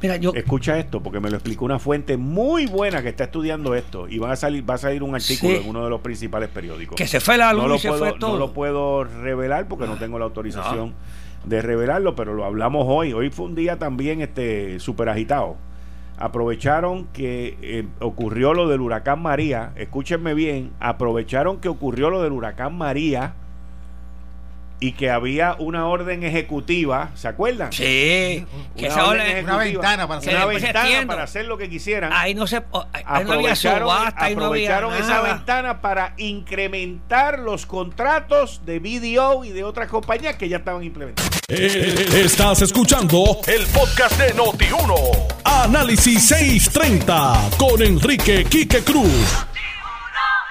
Mira, yo... Escucha esto, porque me lo explicó una fuente muy buena que está estudiando esto y va a salir, va a salir un artículo en uno de los principales periódicos. Que se fue la luz no lo puedo, fue todo. No lo puedo revelar porque no ah. tengo la autorización de revelarlo, pero lo hablamos hoy. Hoy fue un día también este súper agitado aprovecharon que eh, ocurrió lo del huracán María, escúchenme bien, aprovecharon que ocurrió lo del huracán María y que había una orden ejecutiva, ¿se acuerdan? Sí, una, que orden una ventana para hacer, una ventana para hacer lo que quisieran. Ahí no se aprovecharon, aprovecharon esa ventana para incrementar los contratos de BDO y de otras compañías que ya estaban implementando. Eh, estás escuchando el podcast de Noti1. Análisis 630 con Enrique Quique Cruz.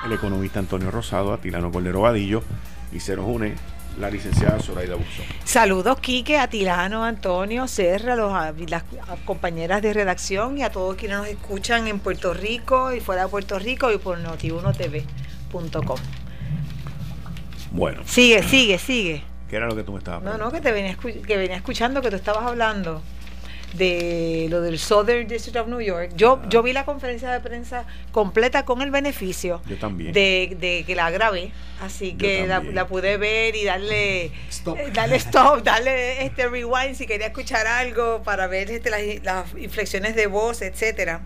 El economista Antonio Rosado, Atilano Cordero Vadillo y se nos une la licenciada Zoraida Buxón. Saludos, Quique, a Tilano, Antonio, Serra, a las compañeras de redacción y a todos quienes nos escuchan en Puerto Rico y fuera de Puerto Rico y por noti1tv.com. Bueno. Sigue, sigue, sigue. ¿Qué era lo que tú me estabas No, no, que te venía, que venía escuchando que tú estabas hablando de lo del Southern District of New York. Yo, ah. yo vi la conferencia de prensa completa con el beneficio De, que la grabé, así que la, pude ver y darle stop. Eh, darle stop, darle este rewind si quería escuchar algo para ver este, las, inflexiones de voz, etcétera.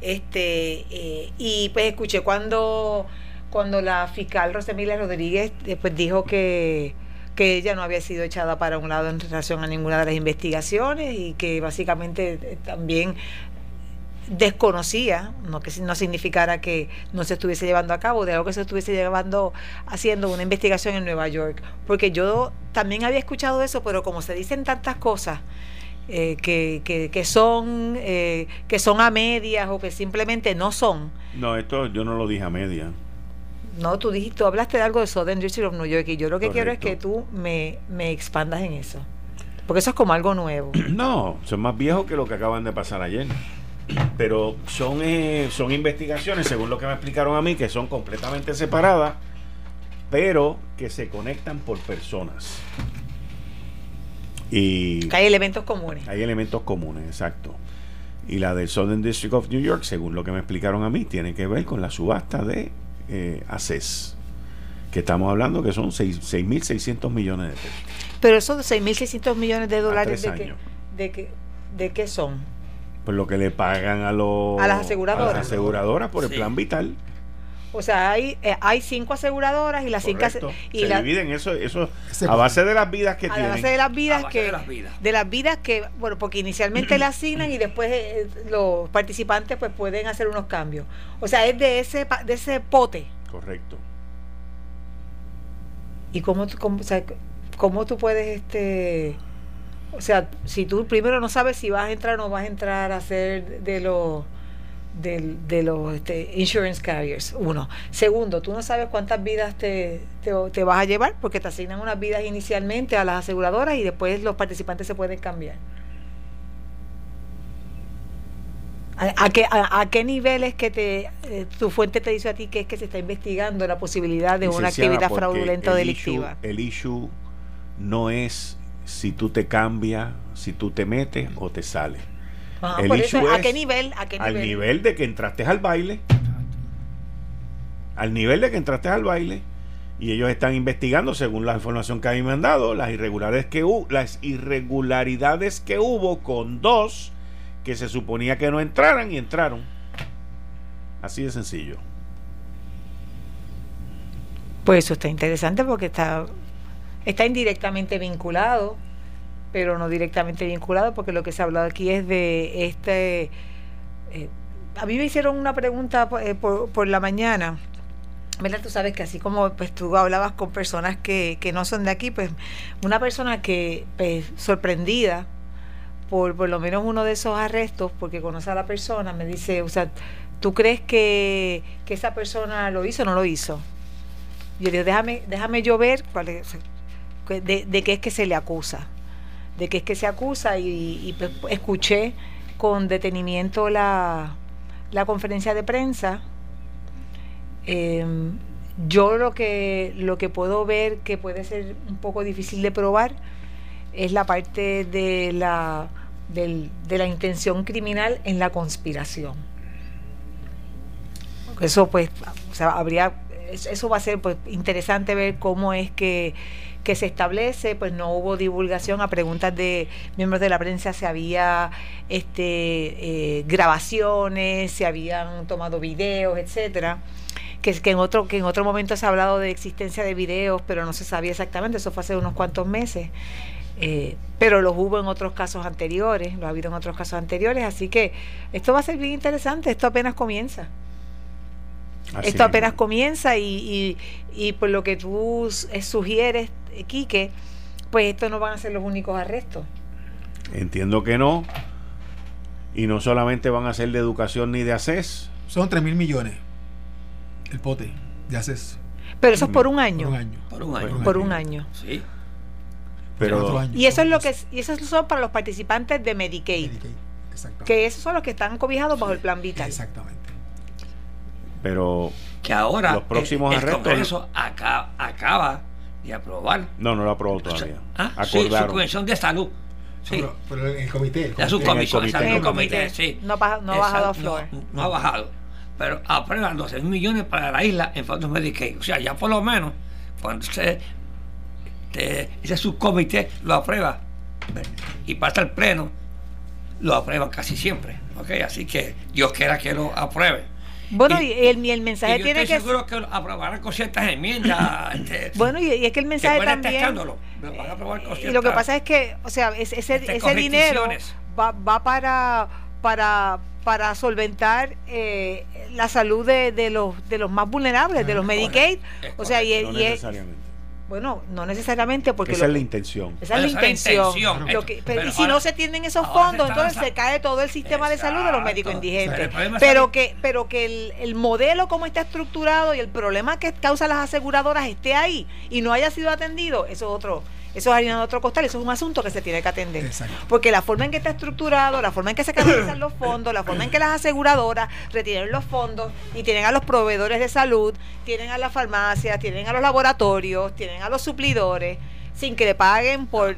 Este eh, y pues escuché cuando cuando la fiscal Rosemilia Rodríguez después dijo que que ella no había sido echada para un lado en relación a ninguna de las investigaciones y que básicamente eh, también desconocía, no que no significara que no se estuviese llevando a cabo, de algo que se estuviese llevando haciendo una investigación en Nueva York, porque yo también había escuchado eso, pero como se dicen tantas cosas eh, que, que, que, son eh, que son a medias o que simplemente no son. No, esto yo no lo dije a medias. No, tú dijiste, tú hablaste de algo de Southern District of New York y yo lo que quiero es que tú me, expandas en eso. Porque eso es como algo nuevo. No, son más viejos que lo que acaban de pasar ayer. Pero son, eh, son investigaciones, según lo que me explicaron a mí, que son completamente separadas, pero que se conectan por personas. Y hay elementos comunes. Hay elementos comunes, exacto. Y la del Southern District of New York, según lo que me explicaron a mí, tiene que ver con la subasta de eh, ACES, que estamos hablando que son 6.600 millones de pesos. Pero esos 6.600 millones de dólares, ¿de qué, de, ¿de qué son? Pues lo que le pagan a, los, a las aseguradoras. aseguradoras por el plan vital. O sea, hay, eh, hay cinco aseguradoras y las cinco y se dividen eso, eso a base de las vidas que tienen. A base de las vidas que de las vidas. de las vidas que bueno, porque inicialmente le asignan y después eh, los participantes pues pueden hacer unos cambios. O sea, es de ese de ese pote. Correcto. ¿Y cómo, cómo, o sea, cómo tú puedes este o sea, si tú primero no sabes si vas a entrar o no vas a entrar a hacer de los de, de los este, insurance carriers, uno. Segundo, tú no sabes cuántas vidas te, te, vas a llevar porque te asignan unas vidas inicialmente a las aseguradoras y después los participantes se pueden cambiar. ¿A, qué, a, qué nivel es que te, eh, tu fuente te dice a ti que es que se está investigando la posibilidad de una actividad fraudulenta o delictiva? el issue no es si tú te cambias, si tú te metes o te sales ¿a qué nivel? ¿A qué nivel? Al nivel de que entraste al baile. Al nivel de que entraste al baile. Y ellos están investigando, según la información que a mí me han dado, las irregularidades que, las irregularidades que hubo con dos que se suponía que no entraran y entraron. Así de sencillo. Pues eso está interesante porque está, está indirectamente vinculado pero no directamente vinculado, porque lo que se ha hablado aquí es de este... Eh, a mí me hicieron una pregunta eh, por, por, la mañana. ¿Verdad? Tú sabes que así como pues, tú hablabas con personas que, que no son de aquí, pues una persona que pues, sorprendida por por lo menos uno de esos arrestos, porque conoce a la persona, me dice, o sea, ¿tú crees que, que esa persona lo hizo o no lo hizo? Yo digo, déjame, déjame yo ver cuál de, de qué es que se le acusa de qué es que se acusa y, pues, escuché con detenimiento la, la conferencia de prensa. Em, yo lo que, lo que puedo ver que puede ser un poco difícil de probar es la parte de la, de la intención criminal en la conspiración. Eso pues, o sea, habría, eso va a ser pues interesante ver cómo es que que se establece, pues no hubo divulgación a preguntas de miembros de la prensa, se había este, eh, grabaciones, se habían tomado videos, etcétera. Que, que, en otro, que en otro momento se ha hablado de existencia de videos, pero no se sabía exactamente, eso fue hace unos cuantos meses. Eh, pero los hubo en otros casos anteriores, lo ha habido en otros casos anteriores, así que esto va a ser bien interesante, esto apenas comienza. esto apenas comienza y, y, y, por lo que tú sugieres, Quique, pues estos no van a ser los únicos arrestos. Entiendo que no. Y no solamente van a ser de educación ni de ACES. Son 3 mil millones el pote de ACES. Pero eso es por un año. Por un año. Por un año. Por un año. Sí. Pero, y eso es lo que y esos son para los participantes de Medicaid. Que esos son los que están cobijados bajo el plan Vital. Exactamente. Pero que ahora los próximos el, arrestos acaba, acaba y aprobar. No, no lo aprobó todavía. Ah, sí, su comisión de salud. Sí. Pero, en el comité. El comité. su comisión, en el comité, sí. No, ha bajado a flor. No, ha bajado. Pero aprueban 12 millones para la isla en fondos Medicaid. O sea, ya por lo menos, cuando se, ese subcomité lo aprueba y pasa al pleno, lo aprueba casi siempre. ¿okay? Así que Dios quiera que lo apruebe. Bueno, y, el, el, mensaje yo tiene estoy que. seguro que aprobarán con ciertas enmiendas. Este, bueno, y, es que el mensaje que también. Lo van a aprobar con y lo que pasa es que, o sea, ese, ese, ese dinero va, va para, para, para solventar eh, la salud de, de, los, de los más vulnerables, de los Medicaid. o sea, y, no necesariamente. Bueno, no necesariamente porque... Esa es la intención. Esa es la intención. y si no se tienen esos fondos, entonces se cae todo el sistema de salud de los médicos indigentes. Pero que, pero que el, el, modelo como está estructurado y el problema que causa las aseguradoras esté ahí y no haya sido atendido, eso es otro eso es harina de otro costal, eso es un asunto que se tiene que atender. Porque la forma en que está estructurado, la forma en que se canalizan los fondos, la forma en que las aseguradoras retienen los fondos y tienen a los proveedores de salud, tienen a las farmacias, tienen a los laboratorios, tienen a los suplidores sin que le paguen por,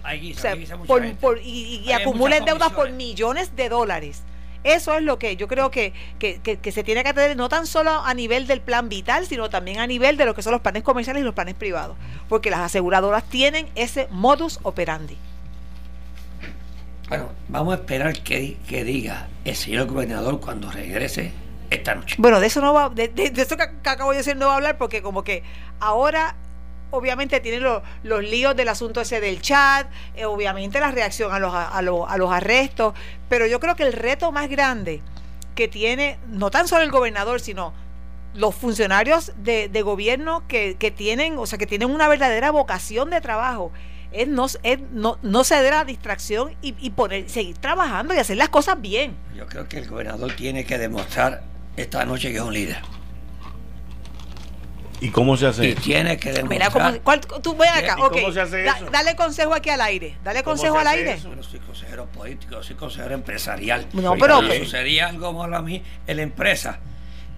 por, y, acumulen deudas por millones de dólares. Eso es lo que yo creo que, se tiene que atender no tan solo a nivel del plan vital, sino también a nivel de lo que son los planes comerciales y los planes privados, porque las aseguradoras tienen ese modus operandi. Bueno, vamos a esperar que, que diga el señor gobernador cuando regrese esta noche. Bueno, de eso no va, de, eso que, acabo de decir no va a hablar porque como que ahora obviamente tienen los líos del asunto ese del chat, eh, obviamente la reacción a los, a, los, a los arrestos, pero yo creo que el reto más grande que tiene no tan solo el gobernador, sino los funcionarios de, gobierno que, tienen, o sea, que tienen una verdadera vocación de trabajo, es no, es no, no ceder a la distracción y, y poner, seguir trabajando y hacer las cosas bien. Yo creo que el gobernador tiene que demostrar esta noche que es un líder. ¿Y cómo se hace y tiene que demostrar. Mira, ¿cuál, tú ven acá, ¿Cómo se hace eso? dale consejo aquí al aire. Dale consejo al aire. Yo no soy consejero político, soy consejero empresarial. No, pero. sucedía algo malo a mí en la empresa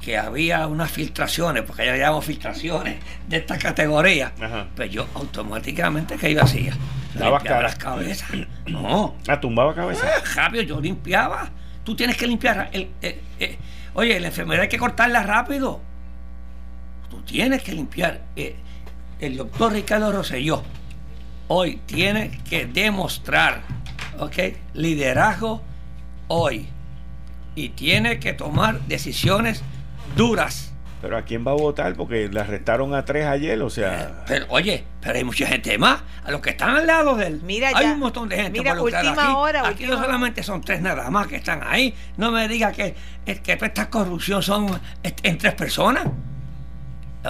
que había unas filtraciones, porque ya llamamos filtraciones de esta categoría, pues yo automáticamente, ¿qué iba hacía? Limpiaba las cabezas. No. ¿La tumbaba cabeza? Ah, rápido, yo limpiaba. Tú tienes que limpiar. El, oye, la enfermedad hay que cortarla rápido. Tú tienes que limpiar. Eh, el doctor Ricardo Rosselló hoy tiene que demostrar, ¿ok? Liderazgo hoy. Y tiene que tomar decisiones duras. Pero ¿a quién va a votar? Porque le arrestaron a tres ayer, o sea... Eh, pero oye, pero hay mucha gente más. A los que están al lado de él. Mira hay un montón de gente. Mira, última aquí. hora. Aquí no solamente son tres nada más que están ahí. No me diga que, que toda esta corrupción son en tres personas.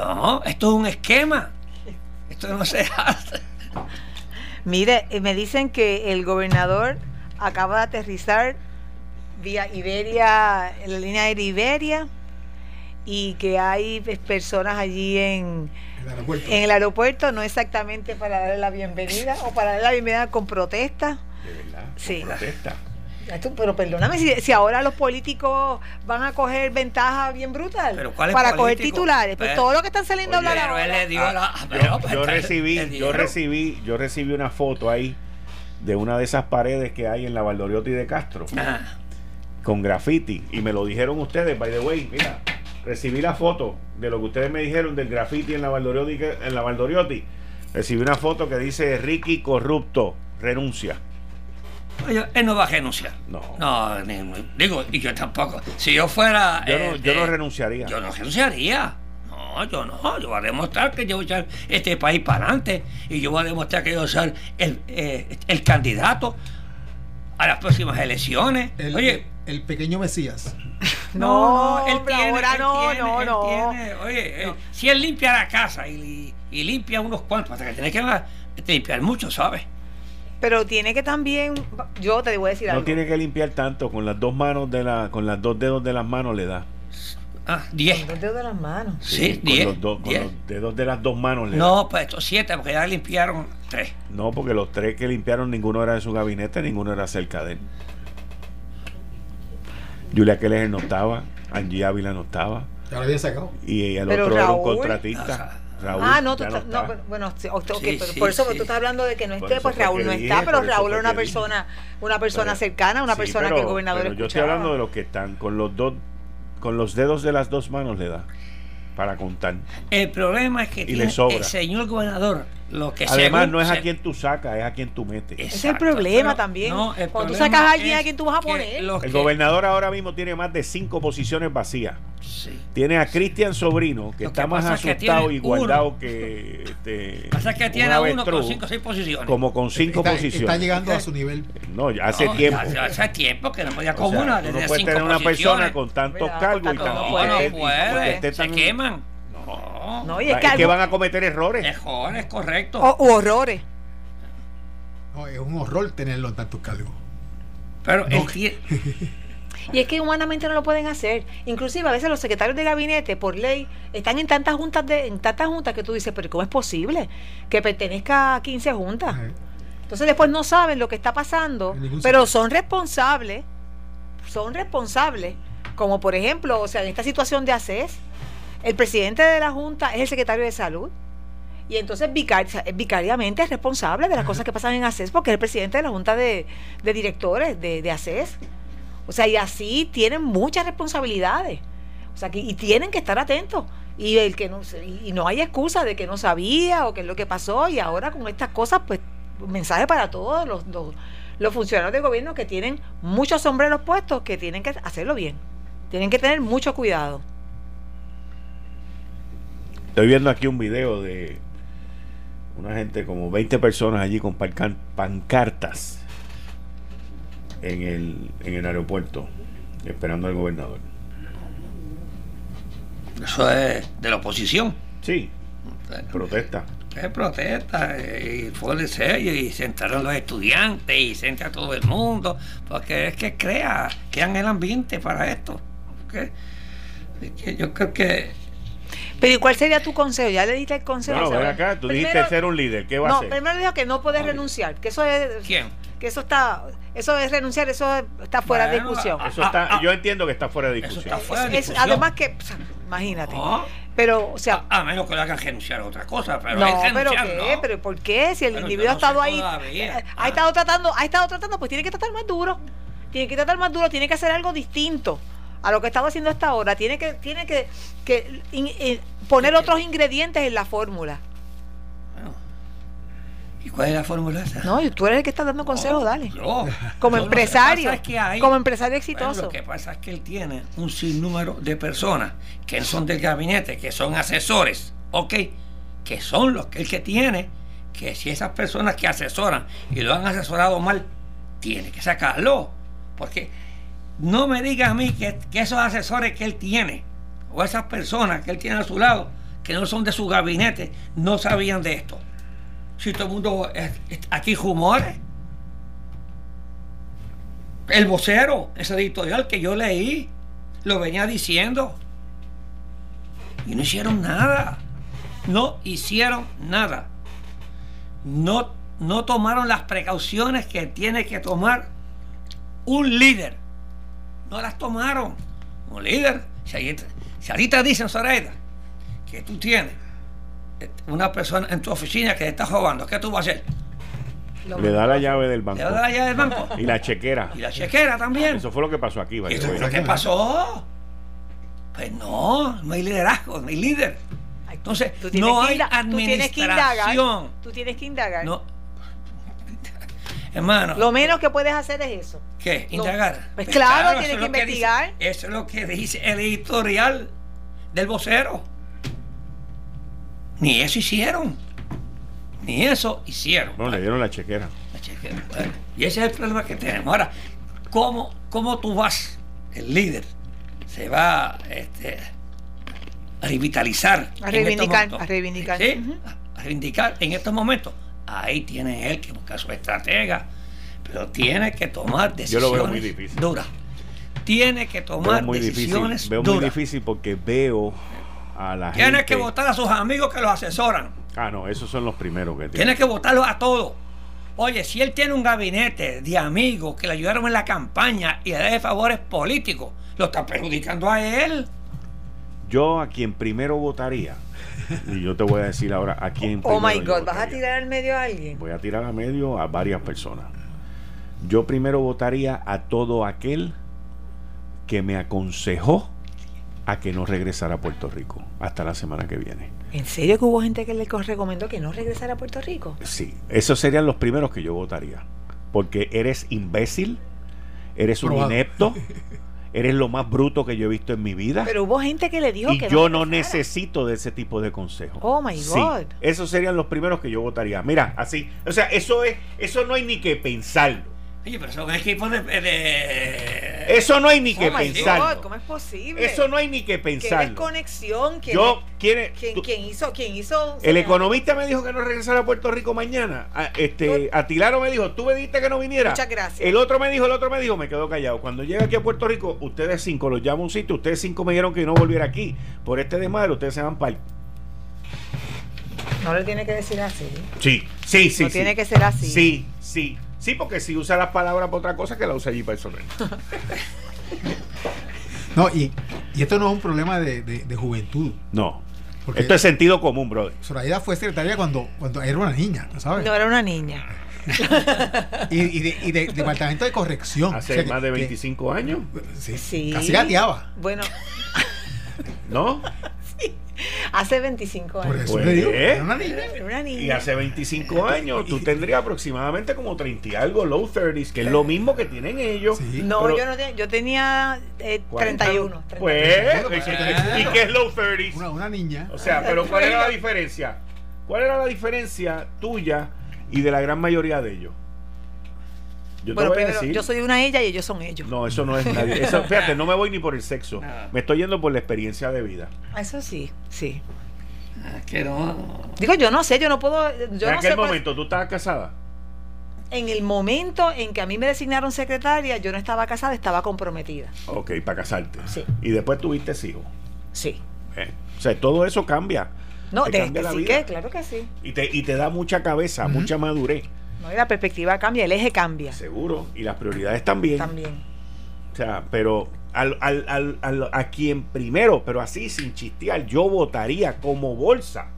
No, esto es un esquema. Esto no se hace. Mire, eh, me dicen que el gobernador acaba de aterrizar vía Iberia, en la línea aérea Iberia y que hay personas allí en el, en el aeropuerto, no exactamente para darle la bienvenida o para darle la bienvenida con protesta. De verdad, sí. protesta. Pero perdóname, si, ahora los políticos van a coger ventaja bien brutal para coger titulares, pues, todo lo que están saliendo a hablar ahora. yo, recibí, yo recibí, yo recibí una foto ahí de una de esas paredes que hay en la Valdoriotti de Castro con graffiti y me lo dijeron ustedes, by the way, mira, recibí la foto de lo que ustedes me dijeron del graffiti en la Valdoriotti, en la Valdoriotti. Recibí una foto que dice Ricky corrupto, renuncia. Él no va a renunciar. No. No, digo, y yo tampoco. Si yo fuera. Yo no, yo no este, renunciaría. Yo no renunciaría. No, yo no. Yo voy a demostrar que yo voy a echar este país para adelante. Y yo voy a demostrar que yo voy a ser el, eh, el candidato a las próximas elecciones. Oye. El pequeño Mesías. No, él tiene, ahora no, no, no. oye, eh, si él limpia la casa y, y limpia unos cuantos, hasta que tiene que limpiar mucho, ¿sabes? Pero tiene que también, yo te voy a decir no algo. No tiene que limpiar tanto, con las dos manos de la, con las dos dedos de las manos le da. Ah, 10. Con los dedos de las manos. Sí, 10. con, los, con los dedos de las dos manos le No, pues estos siete, porque ya limpiaron tres. No, porque los tres que limpiaron, ninguno era de su gabinete, ninguno era cerca de él. Julia Keller no estaba, Angie Ávila no estaba. Ya lo había sacado. Y el otro era un contratista. Raúl ah, no, tú no, no, bueno, sí, pero por eso tú estás hablando de que no esté, pues Raúl no está, pero Raúl es una persona, una persona cercana, una persona que el gobernador pero Yo estoy hablando de los que están con los dos, con los dedos de las dos manos le da para contar. El problema es que el señor gobernador lo que Además, no es a quien tú sacas, es a quien tú metes. Ese es el problema también. Cuando tú sacas a alguien, a quien tú vas a poner. El gobernador ahora mismo tiene más de cinco posiciones vacías. Tiene a Cristian Sobrino, que está más asustado y guardado que. Este, pasa que tiene uno con cinco o seis posiciones. Como con cinco posiciones. Está llegando a su nivel. No, hace tiempo. Hace tiempo que no podía con una. no puede tener una persona con tantos cargos y, tan, puede, se queman. No, y es, que, van a cometer errores. Errores, correcto. O horrores. No, es un horror tenerlo en tantos cargos. Pero Y es que humanamente no lo pueden hacer. Inclusive a veces los secretarios de gabinete, por ley, están en tantas juntas de, en tantas juntas que tú dices, pero ¿cómo es posible que pertenezca a 15 juntas? Entonces después no saben lo que está pasando, pero son responsables, son responsables, como por ejemplo, o sea, en esta situación de ACES, el presidente de la Junta es el secretario de Salud. Y entonces vicariamente es responsable de las cosas que pasan en ACES porque es el presidente de la Junta de, Directores de, de, ACES. O sea, y así tienen muchas responsabilidades. O sea, que, y tienen que estar atentos. Y el que no y no hay excusa de que no sabía o qué es lo que pasó. Y ahora con estas cosas, pues, mensaje para todos los, los, los funcionarios de gobierno que tienen muchos sombreros puestos que tienen que hacerlo bien. Tienen que tener mucho cuidado. Estoy viendo aquí un video de una gente, como 20 personas allí con pancartas en el, en el aeropuerto, esperando al gobernador. Eso es de la oposición. Sí, protesta. Es protesta, y fue el sello, y se entraron los estudiantes, y se entra todo el mundo, porque es que crea, crean el ambiente para esto. yo creo que pero ¿y cuál sería tu consejo? Ya le diste el consejo. No, ven acá, tú dijiste ser un líder, ¿qué va a hacer? No, primero dijo que no puedes renunciar, que eso es... ¿Quién? Que eso está... Eso es renunciar, eso está fuera de discusión. Eso está, ah, yo entiendo que está fuera de discusión. Eso está fuera de discusión. además que, imagínate. Ah. Pero, o sea. A, menos que le hagan renunciar a otra cosa. Pero no, pero ¿qué? ¿Pero por qué? Si el individuo ha estado ahí. Eh, ha estado tratando, ha estado tratando, pues tiene que tratar más duro. Tiene que tratar más duro, tiene que hacer algo distinto a lo que estaba haciendo hasta ahora. Tiene que, tiene que, que poner otros ingredientes en la fórmula. ¿Y cuál es la fórmula esa? No, tú eres el que está dando consejos, dale. como empresario, como empresario exitoso. lo que pasa es que él tiene un sinnúmero de personas que son del gabinete, que son asesores, ¿ok? Que son los que él que tiene, que si esas personas que asesoran y lo han asesorado mal, tiene que sacarlo. Porque no me diga a mí que, esos asesores que él tiene, o esas personas que él tiene a su lado, que no son de su gabinete, no sabían de esto. Si todo el mundo aquí rumores. El vocero, ese editorial que yo leí, lo venía diciendo. Y no hicieron nada. No hicieron nada. No, no tomaron las precauciones que tiene que tomar un líder no las tomaron. Como líder, si, ahorita, dicen, Zoraida, que tú tienes una persona en tu oficina que te está robando, ¿qué tú vas a hacer? Le da la llave del banco. Le da la llave del banco. Y la chequera. Y la chequera también. Eso fue lo que pasó aquí. qué pasó? Pues no, no hay liderazgo, no hay líder. Entonces, no hay administración. Tú tienes que indagar. Tú tienes que indagar. No, Hermano. Lo menos que puedes hacer es eso. ¿Qué? Indagar. Pues, claro, tienes que investigar. eso es lo que dice el editorial del vocero. Ni eso hicieron. Ni eso hicieron. No, le dieron la chequera. La chequera. y ese es el problema que tenemos. Ahora, ¿cómo, cómo tú vas, el líder, se va este, a revitalizar? A reivindicar. A reivindicar. ¿Sí? A reivindicar en estos momentos ahí tiene él que buscar su estratega, pero tiene que tomar decisiones Yo lo veo muy difícil. duras. Tiene que tomar decisiones difícil. Veo muy difícil porque veo a la gente... Tiene que votar a sus amigos que lo asesoran. Ah, no, esos son los primeros que tiene. Tiene que votarlos a todos. Oye, si él tiene un gabinete de amigos que le ayudaron en la campaña y le da favores políticos, lo está perjudicando a él. Yo a quien primero votaría y yo te voy a decir ahora a quién. Oh my God, ¿vas a tirar al medio a alguien? Voy a tirar al medio a varias personas. Yo primero votaría a todo aquel que me aconsejó a que no regresara a Puerto Rico hasta la semana que viene. ¿En serio que hubo gente que le recomendó que no regresara a Puerto Rico? Sí, esos serían los primeros que yo votaría. Porque eres imbécil, eres un inepto, eres lo más bruto que yo he visto en mi vida. Pero hubo gente que le dijo y que yo no, necesito de ese tipo de consejos. Oh my God. Sí, esos serían los primeros que yo votaría. Mira, así, o sea, eso es, eso no hay ni que pensarlo. Oye, pero son equipos de, de, Eso no hay ni que oh pensar. ¿Cómo es posible? Eso no hay ni que pensar. ¿Qué desconexión? ¿Quién, Yo, ¿quién, ¿quién, hizo? ¿Quién hizo? El economista me dijo que no regresara a Puerto Rico mañana. A, este, Atilaro me dijo, tú me dijiste que no viniera. Muchas gracias. El otro me dijo, el otro me dijo, me quedo callado. Cuando llegue aquí a Puerto Rico, ustedes cinco los llamo a un sitio, ustedes cinco me dijeron que no volviera aquí. Por este desmadre, ustedes se van para No le tiene que decir así. Sí, sí, sí. No tiene que ser así. Sí, sí. Sí, porque si usa las palabras para otra cosa, que la usa allí para eso. no, y, y, esto no es un problema de, de, juventud. No. esto es sentido común, brother. Zoraida fue secretaria cuando, cuando era una niña, ¿sabes? No, era una niña. y, y, de, y de, departamento de corrección. Hace más de 25 años. Sí, sí. Casi gateaba. Bueno. ¿No? Sí. hace 25 años. Por eso pues, ¿eh? una, niña. Y hace 25 años tú tendrías aproximadamente como 30 y algo, low 30s, que es lo mismo que tienen ellos. no, yo no tenía, yo tenía 31, eh, Pues, ¿y qué es low 30s? Una, una niña. O sea, pero ¿cuál era la diferencia? ¿Cuál era la diferencia tuya y de la gran mayoría de ellos? Yo bueno, yo soy una ella y ellos son ellos. No, eso no es nadie. Eso, fíjate, no me voy ni por el sexo. Me estoy yendo por la experiencia de vida. Ah, eso sí, sí. Ah, que no. Digo, yo no sé, yo no puedo. Yo en no aquel momento, ¿tú estabas casada? En el momento en que a mí me designaron secretaria, yo no estaba casada, estaba comprometida. Ok, para casarte. Sí. Y después tuviste hijos. Sí. Eh, o sea, todo eso cambia. No, de, sí que, claro que sí. Y te, y te da mucha cabeza, mucha madurez. No, y la perspectiva cambia, el eje cambia. Seguro, y las prioridades también. También. O sea, pero al, al, al, a quien primero, pero así sin chistear, yo votaría como bolsa.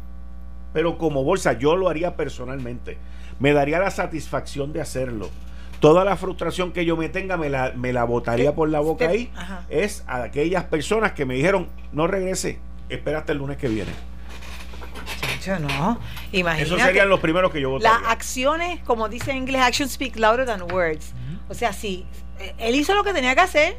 Pero como bolsa, yo lo haría personalmente. Me daría la satisfacción de hacerlo. Toda la frustración que yo me tenga me la, me la botaría por la boca ahí. Es a aquellas personas que me dijeron, no regrese, espérate el lunes que viene no. Imagínate. Esos serían los primeros que yo votaría. Las acciones, como dice en inglés, actions speak louder than words. O sea, si eh, él hizo lo que tenía que hacer,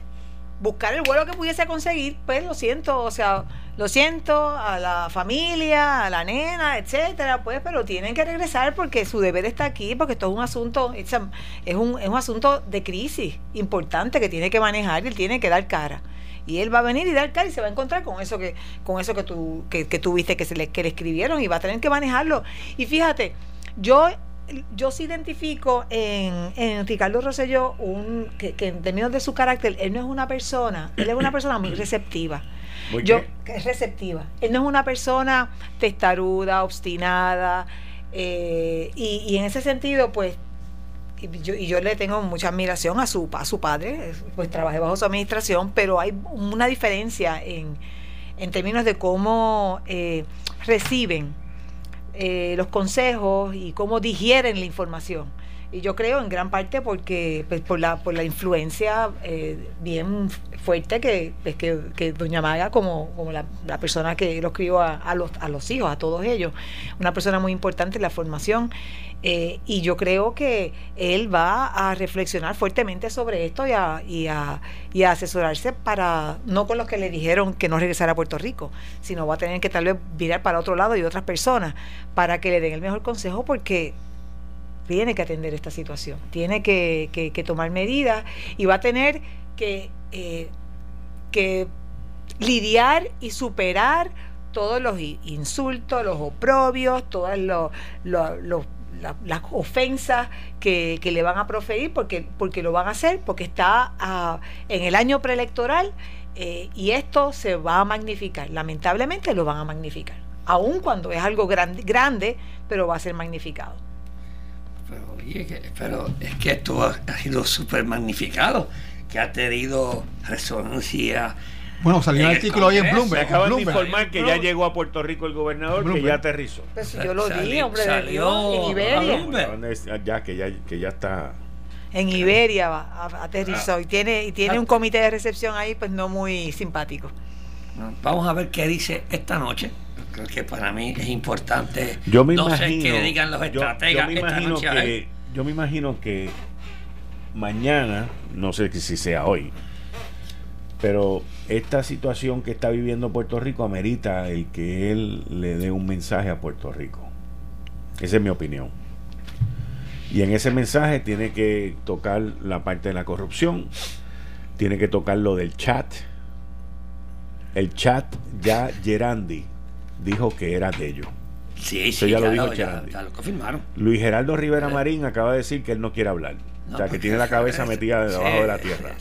buscar el vuelo que pudiese conseguir, pues lo siento, o sea, lo siento a la familia, a la nena, etcétera, pues, pero tienen que regresar porque su deber está aquí, porque esto es un asunto, es un, es un asunto de crisis importante que tiene que manejar y él tiene que dar cara y él va a venir y dar cara y se va a encontrar con eso que con eso que tú que, que viste que se le, que le escribieron y va a tener que manejarlo y fíjate yo yo sí identifico en, en Ricardo Rosselló un, que, en términos de su carácter, él no es una persona, él es una persona muy receptiva. yo, que es receptiva. Él no es una persona testaruda, obstinada, eh, y, y en ese sentido, pues y yo, y yo le tengo mucha admiración a su, a su padre, pues trabajé bajo su administración, pero hay una diferencia en, en términos de cómo eh, reciben eh, los consejos y cómo digieren la información. Y yo creo en gran parte porque pues, por, la, por la influencia eh, bien fuerte que, pues, que, que, Doña Maga, como, como la, persona que lo escribió a, a, los, a los hijos, a todos ellos, una persona muy importante en la formación. Eh, y yo creo que él va a reflexionar fuertemente sobre esto y a, y, a, y a asesorarse para, no con los que le dijeron que no regresara a Puerto Rico, sino va a tener que tal vez mirar para otro lado y otras personas para que le den el mejor consejo porque tiene que atender esta situación, tiene que, que, tomar medidas y va a tener que, eh, que lidiar y superar todos los insultos, los oprobios, todos los, las ofensas que, le van a proferir porque, porque lo van a hacer, porque está en el año preelectoral eh, y esto se va a magnificar. Lamentablemente lo van a magnificar, aun cuando es algo grande pero va a ser magnificado. Pero, es que esto ha, sido súper magnificado, que ha tenido resonancia bueno, salió un artículo hoy en Bloomberg. Me acaban de informar que ya llegó a Puerto Rico el gobernador, que ya aterrizó. Pues yo lo di, hombre, salió en Iberia. Ya, que ya, que ya está. En Iberia va, aterrizó y tiene, y tiene un comité de recepción ahí, pues no muy simpático. Vamos a ver qué dice esta noche. Creo que para mí es importante. Yo me imagino. que digan los estrategas. Yo, me imagino que, yo me imagino que mañana, no sé si sea hoy, pero esta situación que está viviendo Puerto Rico amerita el que él le dé un mensaje a Puerto Rico. Esa es mi opinión. Y en ese mensaje tiene que tocar la parte de la corrupción, tiene que tocar lo del chat. El chat ya Gerandi dijo que era de ellos. Sí, sí, ya, lo dijo ya, ya, lo confirmaron. Luis Geraldo Rivera Marín acaba de decir que él no quiere hablar. o sea, que tiene la cabeza metida debajo de la tierra.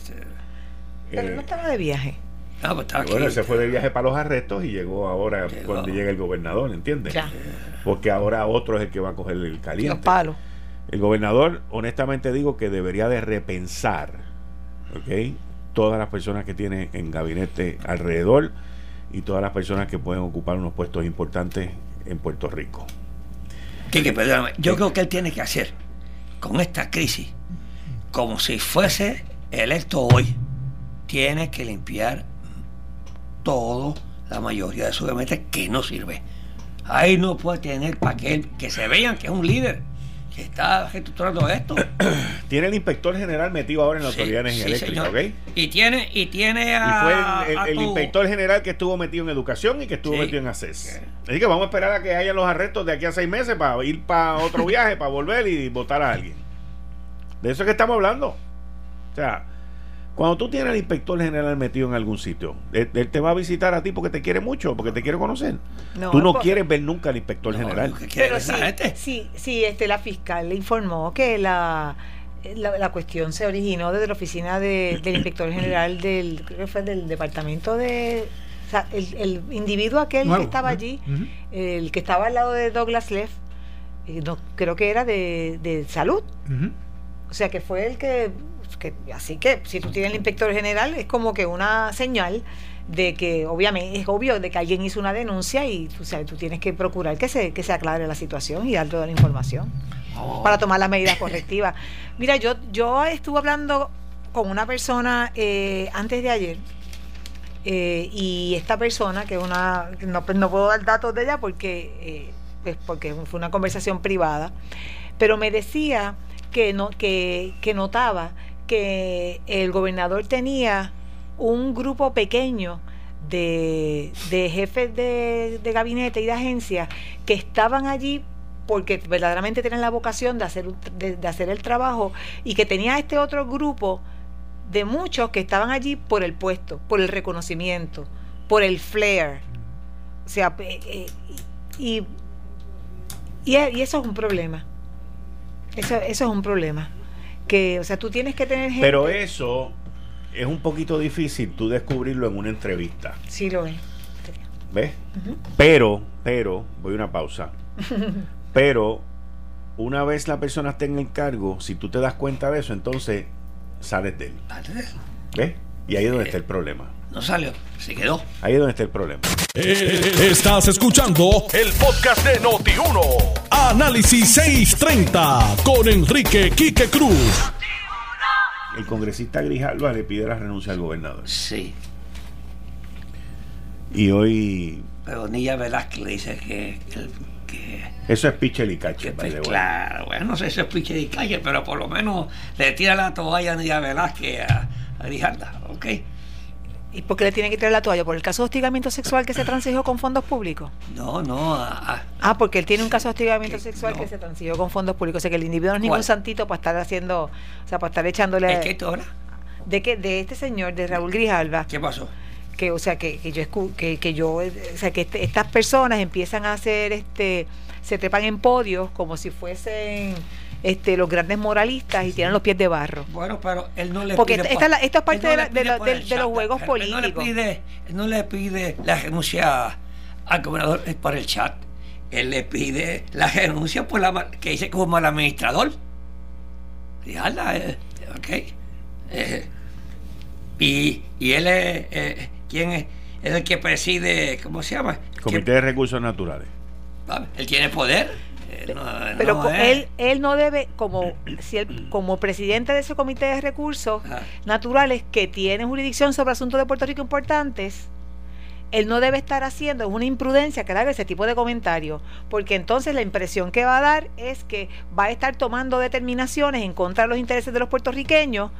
Pero no estaba de viaje. Ah, pues bueno, se fue de viaje para los arrestos y llegó ahora cuando llega el gobernador, ¿entiendes? Porque ahora otro es el que va a coger el caliente. Los palos. El gobernador, honestamente digo que debería de repensar, ¿ok? Todas las personas que tiene en gabinete alrededor y todas las personas que pueden ocupar unos puestos importantes en Puerto Rico. que perdóname, yo creo que él tiene que hacer con esta crisis como si fuese electo hoy, tiene que limpiar todo la mayoría de sus gabinetes que no sirve. Ahí no puede tener para que, que se vean que es un líder está estructurando esto. tiene el inspector general metido ahora en la Autoridad de Energía Eléctrica, ¿ok? Y tiene, y tiene a. Y fue el, inspector general que estuvo metido en educación y que estuvo metido en ACES. Así que vamos a esperar a que haya los arrestos de aquí a seis meses para ir para otro viaje, para volver y votar a alguien. De eso es que estamos hablando. O sea, cuando tú tienes al inspector general metido en algún sitio, él, te va a visitar a ti porque te quiere mucho, porque te quiere conocer. tú no quieres ver nunca al inspector general. Pero sí, sí, este, la fiscal le informó que la, la, cuestión se originó desde la oficina del inspector general del, creo que fue del departamento de... O sea, el, individuo aquel que estaba allí, el que estaba al lado de Douglas Leff, eh, no, creo que era de, salud. O sea, que fue el que así que si tú tienes el inspector general es como que una señal de que obviamente es obvio de que alguien hizo una denuncia y tú, sabes, tú tienes que procurar que se, que se aclare la situación y dar toda la información oh. para tomar las medidas correctivas. Mira, yo, yo estuve hablando con una persona eh, antes de ayer eh, y esta persona, que una, no, no puedo dar datos de ella porque, eh, pues porque fue una conversación privada, pero me decía que, no, que, que notaba que el gobernador tenía un grupo pequeño de, jefes de, gabinete y de agencia que estaban allí porque verdaderamente tenían la vocación de hacer, de, hacer el trabajo y que tenía este otro grupo de muchos que estaban allí por el puesto, por el reconocimiento, por el flair. O sea, eh, eh, y, y, eso es un problema. Eso, eso es un problema que, o sea, tú tienes que tener gente. Pero eso es un poquito difícil tú descubrirlo en una entrevista. Sí, lo es. ¿Ves? Pero, pero, voy a una pausa. pero, una vez la persona esté en el cargo, si tú te das cuenta de eso, entonces sales de él. ¿Ves? Y ahí es donde está el problema. No salió, se quedó. Ahí es donde está el problema. Eh, estás escuchando el podcast de Noti1. Análisis 630 con Enrique Quique Cruz. El congresista Grijalva le pide la renuncia al gobernador. Sí. Y hoy. Pero Nilla Velázquez le dice que. eso es pichelicache. Pues, claro, bueno, no sé si es pichelicache, pero por lo menos le tira la toalla a Nilla Velázquez a, a Grijalva, ¿ok? ¿Y por qué le tiene que tirar la toalla? ¿Por el caso de hostigamiento sexual que se transigió con fondos públicos? No, no. ah, porque él tiene un caso de hostigamiento sexual que se transigió con fondos públicos. O sea que el individuo no es ningún santito para estar haciendo, o sea, para estar echándole. ¿Es que ahora? De que de este señor, de Raúl Grijalva. ¿Qué pasó? Que, o sea, que, que yo que, que yo, o sea, que este, estas personas empiezan a hacer este, se trepan en podios como si fuesen este, los grandes moralistas y tienen los pies de barro. Bueno, pero él no le Porque pide. Porque esta, esto es parte de, los juegos políticos. Él no, le pide, no le pide la renuncia al gobernador por el chat. Él le pide la renuncia por la que dice como mal administrador. Y eh, ok. Eh, y, y él es. Eh, ¿Quién es? Es el que preside. ¿Cómo se llama? Comité de Recursos Naturales. Él tiene poder pero él, él no debe, como, si él, como presidente de ese comité de recursos naturales que tiene jurisdicción sobre asuntos de Puerto Rico importantes, él no debe estar haciendo una imprudencia que haga ese tipo de comentarios, porque entonces la impresión que va a dar es que va a estar tomando determinaciones en contra de los intereses de los puertorriqueños,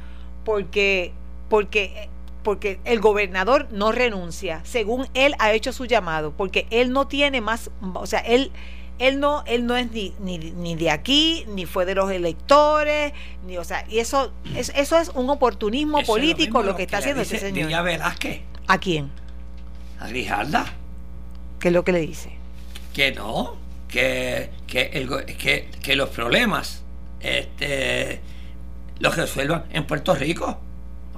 porque, porque, porque el gobernador no renuncia, según él ha hecho su llamado, porque él no tiene más, o sea, él él no, él no es ni, ni, de aquí, ni fue de los electores, ni, o sea, y eso, es, eso es un oportunismo político lo, que, está haciendo ese señor. Velázquez. ¿A quién? A Grijalda. ¿Qué es lo que le dice? Que no, que, que, el, que, que los problemas este, los resuelvan en Puerto Rico.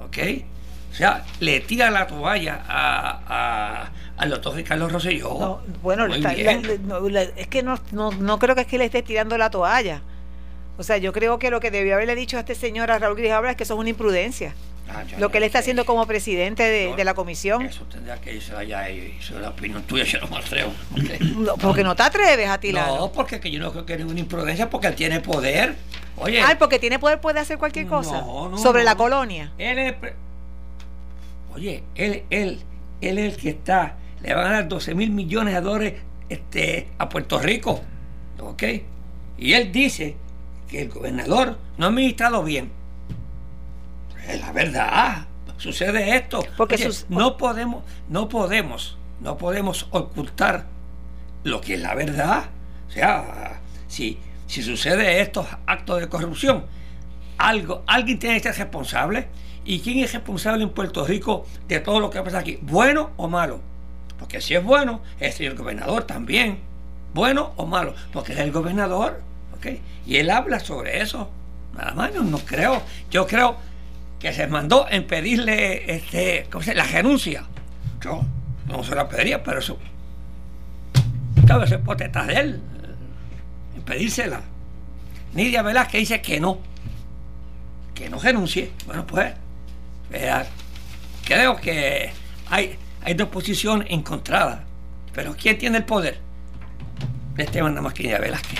¿Ok? O sea, le tira la toalla a, al doctor Ricardo Rosselló. bueno, es que no, no, creo que es que le esté tirando la toalla. O sea, yo creo que lo que debió haberle dicho a este señor, a Raúl Grijalva, es que eso es una imprudencia. Ah, lo que él está haciendo como presidente de, la comisión. Eso tendría que irse allá y eso es la opinión tuya, yo no me atrevo. porque no te atreves a tirar. No, porque que yo no creo que es ninguna imprudencia, porque él tiene poder. Oye. Ay, porque tiene poder, puede hacer cualquier cosa. sobre la colonia. Él es Oye, él, él, él es el que está le van a dar 12 mil millones de dólares este, a Puerto Rico. ¿Ok? Y él dice que el gobernador no ha administrado bien. Es la verdad. Sucede esto. Porque no podemos, no podemos, no podemos ocultar lo que es la verdad. O sea, si, si sucede estos actos de corrupción, algo, alguien tiene que ser responsable. ¿Y quién es responsable en Puerto Rico de todo lo que pasa aquí? ¿Bueno o malo? Porque si es bueno, es el gobernador también. Bueno o malo, porque es el gobernador. ¿ok? Y él habla sobre eso. Nada más, no, creo. Yo creo que se mandó en pedirle este, ¿cómo se la renuncia. Yo no se la pediría, pero eso. Cabe ser potestad de él. En pedírsela. Nidia Velázquez dice que no. Que no renuncie. Bueno, pues. creo que hay, hay dos posiciones encontradas. Pero ¿quién tiene el poder? Esteban Nidia Velázquez.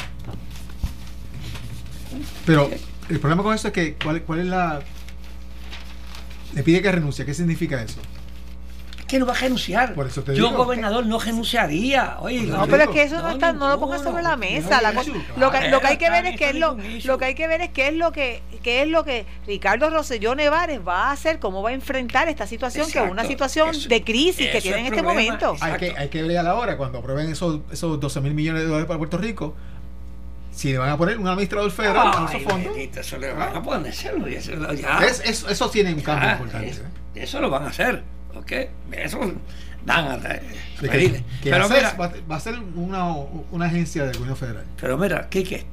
Pero el problema con eso es que, ¿cuál, cuál es la. Le pide que renuncie. ¿Qué significa eso? Que no va a renunciar. Yo, gobernador, no renunciaría. Oye, no, pero es que eso no, está, no lo pongas sobre la mesa. lo, que, lo que hay que ver es que es lo, lo que hay que ver es qué es lo que qué es lo que Ricardo Rosselló Nevares va a hacer, cómo va a enfrentar esta situación, que es una situación de crisis que tiene en este momento. Hay que, hay que ver a la hora, cuando aprueben esos, esos 12 mil millones de dólares para Puerto Rico, si le van a poner un administrador federal a esos fondos. Eso le van a poner, eso, ya. Es, eso, tiene un cambio ah, importante. ¿eh? eso lo van a hacer. ¿Ok? Eso van a pedirle. pero mira, va, a ser una, una, agencia del gobierno federal. Pero mira, Kike,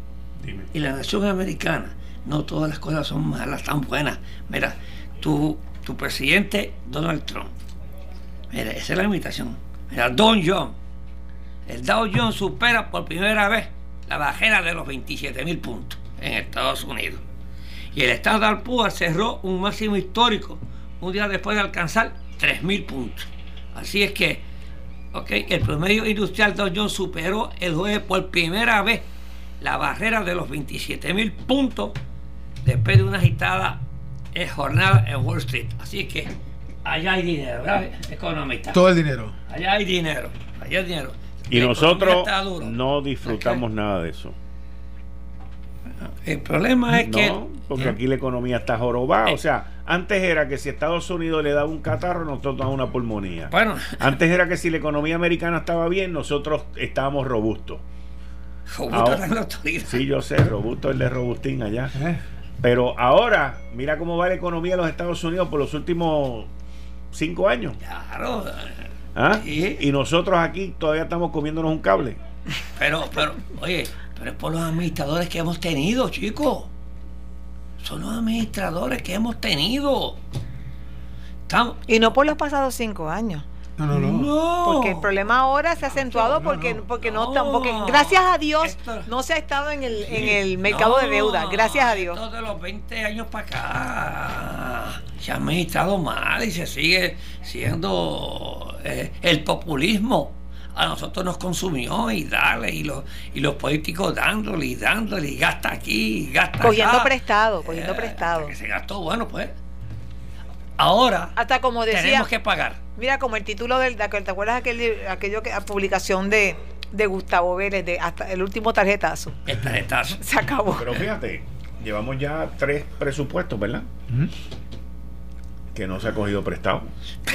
Dime. y la nación americana, no todas las cosas son malas, tan buenas. Mira, tu, tu presidente Donald Trump, mira, esa es la invitación. Mira, Don John, el Dow Jones supera por primera vez la bajera de los 27 mil puntos en Estados Unidos. Y el Standard Poor's cerró un máximo histórico un día después de alcanzar 3.000 puntos. Así es que, ok, el promedio industrial Dow Jones superó el jueves por primera vez la barrera de los 27.000 puntos después de una agitada eh, jornada en Wall Street. Así que allá hay dinero, ¿verdad? Economista. Todo el dinero. Allá hay dinero, allá hay dinero. Y nosotros no disfrutamos nada de eso. El problema es que. porque aquí la economía está jorobada. O sea, antes era que si Estados Unidos le daba un catarro, nosotros damos una pulmonía. Bueno. Antes era que si la economía americana estaba bien, nosotros estábamos robustos. Robusto autoridad. Sí, yo sé, robusto el de Robustín allá. Eh. Pero ahora, mira cómo va la economía de los Estados Unidos por los últimos cinco años. Claro. ¿Ah? Y nosotros aquí todavía estamos comiéndonos un cable. Pero, pero, oye, pero es por los administradores que hemos tenido, chicos. Son los administradores que hemos tenido. Y no por los pasados cinco años. No, no, no, Porque el problema ahora se ha acentuado porque, porque no, porque gracias a Dios no se ha estado en el, en el mercado de deuda. Gracias a Dios. Esto de los 20 años para acá se ha administrado mal y se sigue siendo eh, el populismo a nosotros nos consumió y dale, y los, y los políticos dándole y dándole, y gasta aquí, y gasta Cogiendo prestado, cogiendo eh, prestado. Que se gastó, bueno, pues. Ahora hasta como decía, tenemos que pagar. Mira, como el título del, ¿te acuerdas aquel, aquello que, publicación de, de Gustavo Vélez, de hasta el último tarjetazo? El tarjetazo. Se acabó. Pero fíjate, llevamos ya tres presupuestos, ¿verdad? Que no se ha cogido prestado.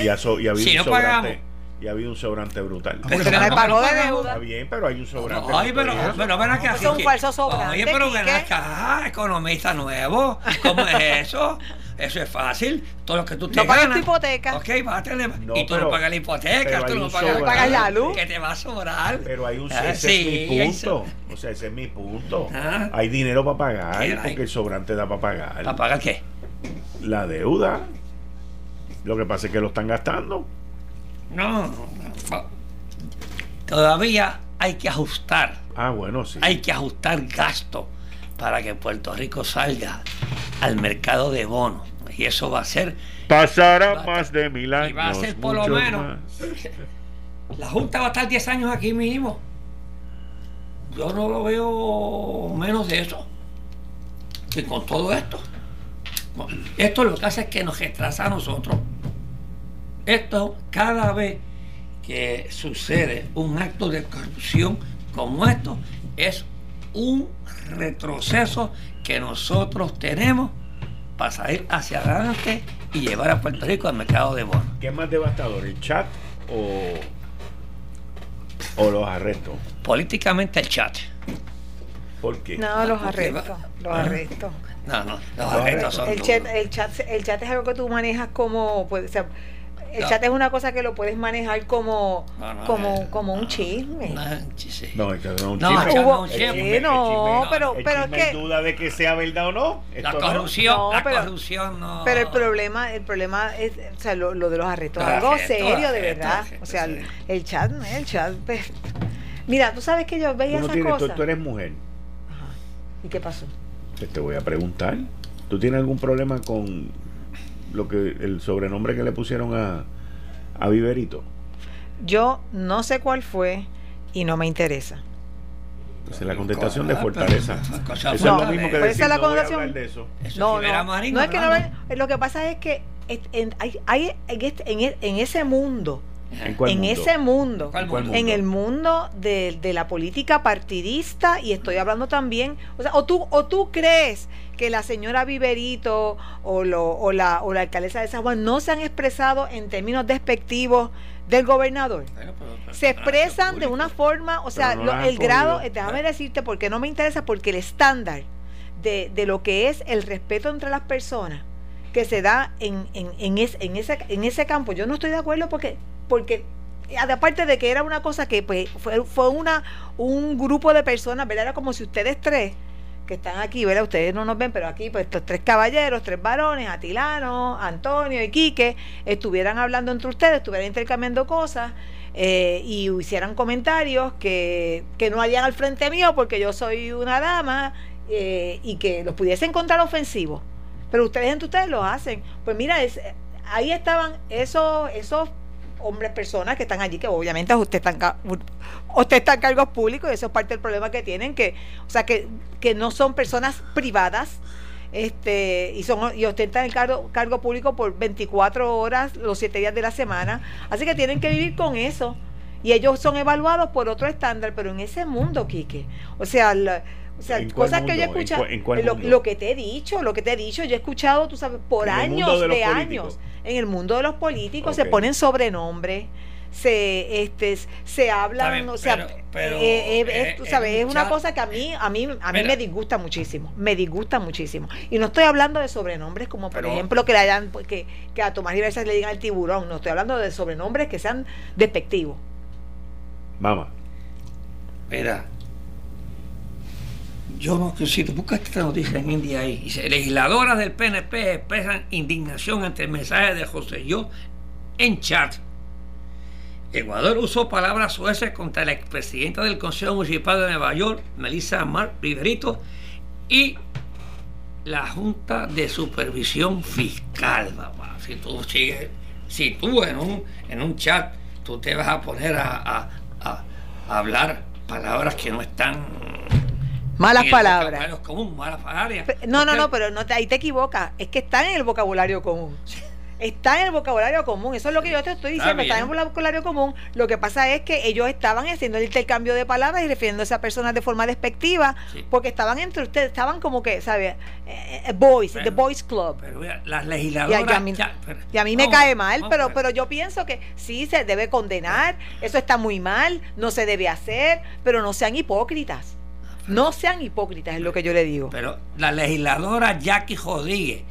Y, ha, y ha habido si no pagamos y había un sobrante brutal. Pero no pagó de deuda. Está bien, pero hay un sobrante. Ay, pero, pero ven acá. Es un falso sobrante. Oye, pero ven acá, economista nuevo. ¿Cómo es eso? Eso es fácil. Todo lo que tú te no pagas tu hipoteca. Ok, bátele. No, y tú no pagas la hipoteca, tú no pagas, pagas, la luz. Que te va a sobrar. Pero hay un. Ah, ese es mi punto. O sea, ese es mi punto. Ah. Hay dinero para pagar porque el sobrante da para pagar. ¿Para pagar qué? La deuda. Lo que pasa es que lo están gastando. No, todavía hay que ajustar. Ah, bueno, sí. Hay que ajustar gasto para que Puerto Rico salga al mercado de bonos. Y eso va a ser. Pasará más de mil años. Y va a ser por lo menos. La Junta va a estar 10 años aquí mismo. Yo no lo veo menos de eso. Y con todo esto. Esto lo que hace es que nos retrasa a nosotros. Esto cada vez que sucede un acto de corrupción como esto, es un retroceso que nosotros tenemos para salir hacia adelante y llevar a Puerto Rico al mercado de bonos. ¿Qué es más devastador, el chat o, o los arrestos? Políticamente el chat. ¿Por qué? No, los arrestos. Los ¿Ah? arrestos. No, no, los arrestos son. El chat, el, chat, el chat es algo que tú manejas como. Pues, o sea, el chat es una cosa que lo puedes manejar como como, como un chisme. No, es que no un No, chisme. Hubo- no, un chisme. sí, no, pero, pero es chisme hay que. duda de que sea verdad o no. La corrupción, la pero- corrupción no. Pero el problema, el problema es, o sea, lo, lo de los arrestos, algo serio de verdad. O sea, sí. el, chat, el chat, pues, mira, tú sabes que yo veía esas tienes- tú- cosas. tú eres mujer. ¿Y qué pasó? Te voy a preguntar. ¿Tú tienes algún problema con lo que el sobrenombre que le pusieron a, a Viverito? Yo no sé cuál fue y no me interesa. Esa es la contestación de Fortaleza. Eso es No, lo mismo que pero decir, no voy a connotación. hablar de eso. Eso No, es que no ve- lo que pasa es que en, hay, hay en, este- en en ese mundo, ¿En cuál en mundo? ese mundo, ¿Cuál ¿Cuál mundo? en el mundo de, de la política partidista y estoy hablando también, o sea, o tú o tú crees que la señora Viverito o, lo, o la o la alcaldesa de San Juan no se han expresado en términos despectivos del gobernador. Bueno, pero- pero- se expresan de una forma, o sea, no lo- el grado, podido. déjame decirte porque no me interesa, porque el estándar de, de lo que es el respeto entre las personas que se da en, en, en, es- en ese, en ese campo, yo no estoy de acuerdo porque, porque eh, aparte de que era una cosa que pues, fue, fue una, un grupo de personas, ¿verdad? Era como si ustedes tres que están aquí, ¿verdad? Ustedes no nos ven, pero aquí, pues estos tres caballeros, tres varones, Atilano, Antonio y Quique, estuvieran hablando entre ustedes, estuvieran intercambiando cosas eh, y hicieran comentarios que, que no harían al frente mío porque yo soy una dama eh, y que los pudiesen encontrar ofensivos. Pero ustedes entre ustedes lo hacen. Pues mira, es- ahí estaban esos, esos hombres, personas que están allí, que obviamente usted está en, ca- usted está en cargos públicos y eso es parte del problema que tienen, que, o sea, que, que no son personas privadas, este y son y ostentan el cargo, cargo público por 24 horas los 7 días de la semana. Así que tienen que vivir con eso. Y ellos son evaluados por otro estándar pero en ese mundo Quique o sea la- o sea, ¿En cuál cosas que yo he escuchado, cuál- en cuál lo, mundo? lo que te he dicho, lo que te he dicho, yo he escuchado, tú sabes, por años, de años, en el mundo de los políticos se ponen sobrenombres, se este se hablan, bien, o sea, pero- pero, eh, eh, eh, es, tú sabes, es un una chat- cosa que a mí a mí a mí Mira. me disgusta muchísimo, me disgusta muchísimo. Y no estoy hablando de sobrenombres como por Pero- ejemplo que le hayan que, que a Tomás Rivera le digan el tiburón, no estoy hablando de sobrenombres que sean despectivos. Mamá. Mira, yo no tú buscas esta noticia en India ahí. Legisladoras del PNP expresan indignación ante el mensaje de José Yo en chat. Ecuador usó palabras sueces contra la expresidenta del Consejo Municipal de Nueva York, Melissa Mar Riverito, y la Junta de Supervisión Fiscal. Si tú sigues, si tú en un, en un chat, tú te vas a poner a- a hablar palabras que no están Malas en palabras. vocabulario común, malas palabras. Pe- No, no, no, pero no te- ahí te equivocas. Es que están en el vocabulario común. Está en el vocabulario común. Eso es lo que yo te estoy diciendo. Está en bien. el vocabulario común. Lo que pasa es que ellos estaban haciendo el intercambio de palabras y refiriéndose a personas de forma despectiva Sí. porque estaban entre ustedes, estaban como que, ¿sabes? Eh, eh, boys, the boys club. Pero mira, las Y a, legisladoras. y a mí, ya, pero- y a mí me cae mal, pero, pero yo pienso que sí se debe condenar, eso está muy mal, no se debe hacer, pero no sean hipócritas. No sean hipócritas, es lo que yo le digo. Pero la legisladora Jackie Rodríguez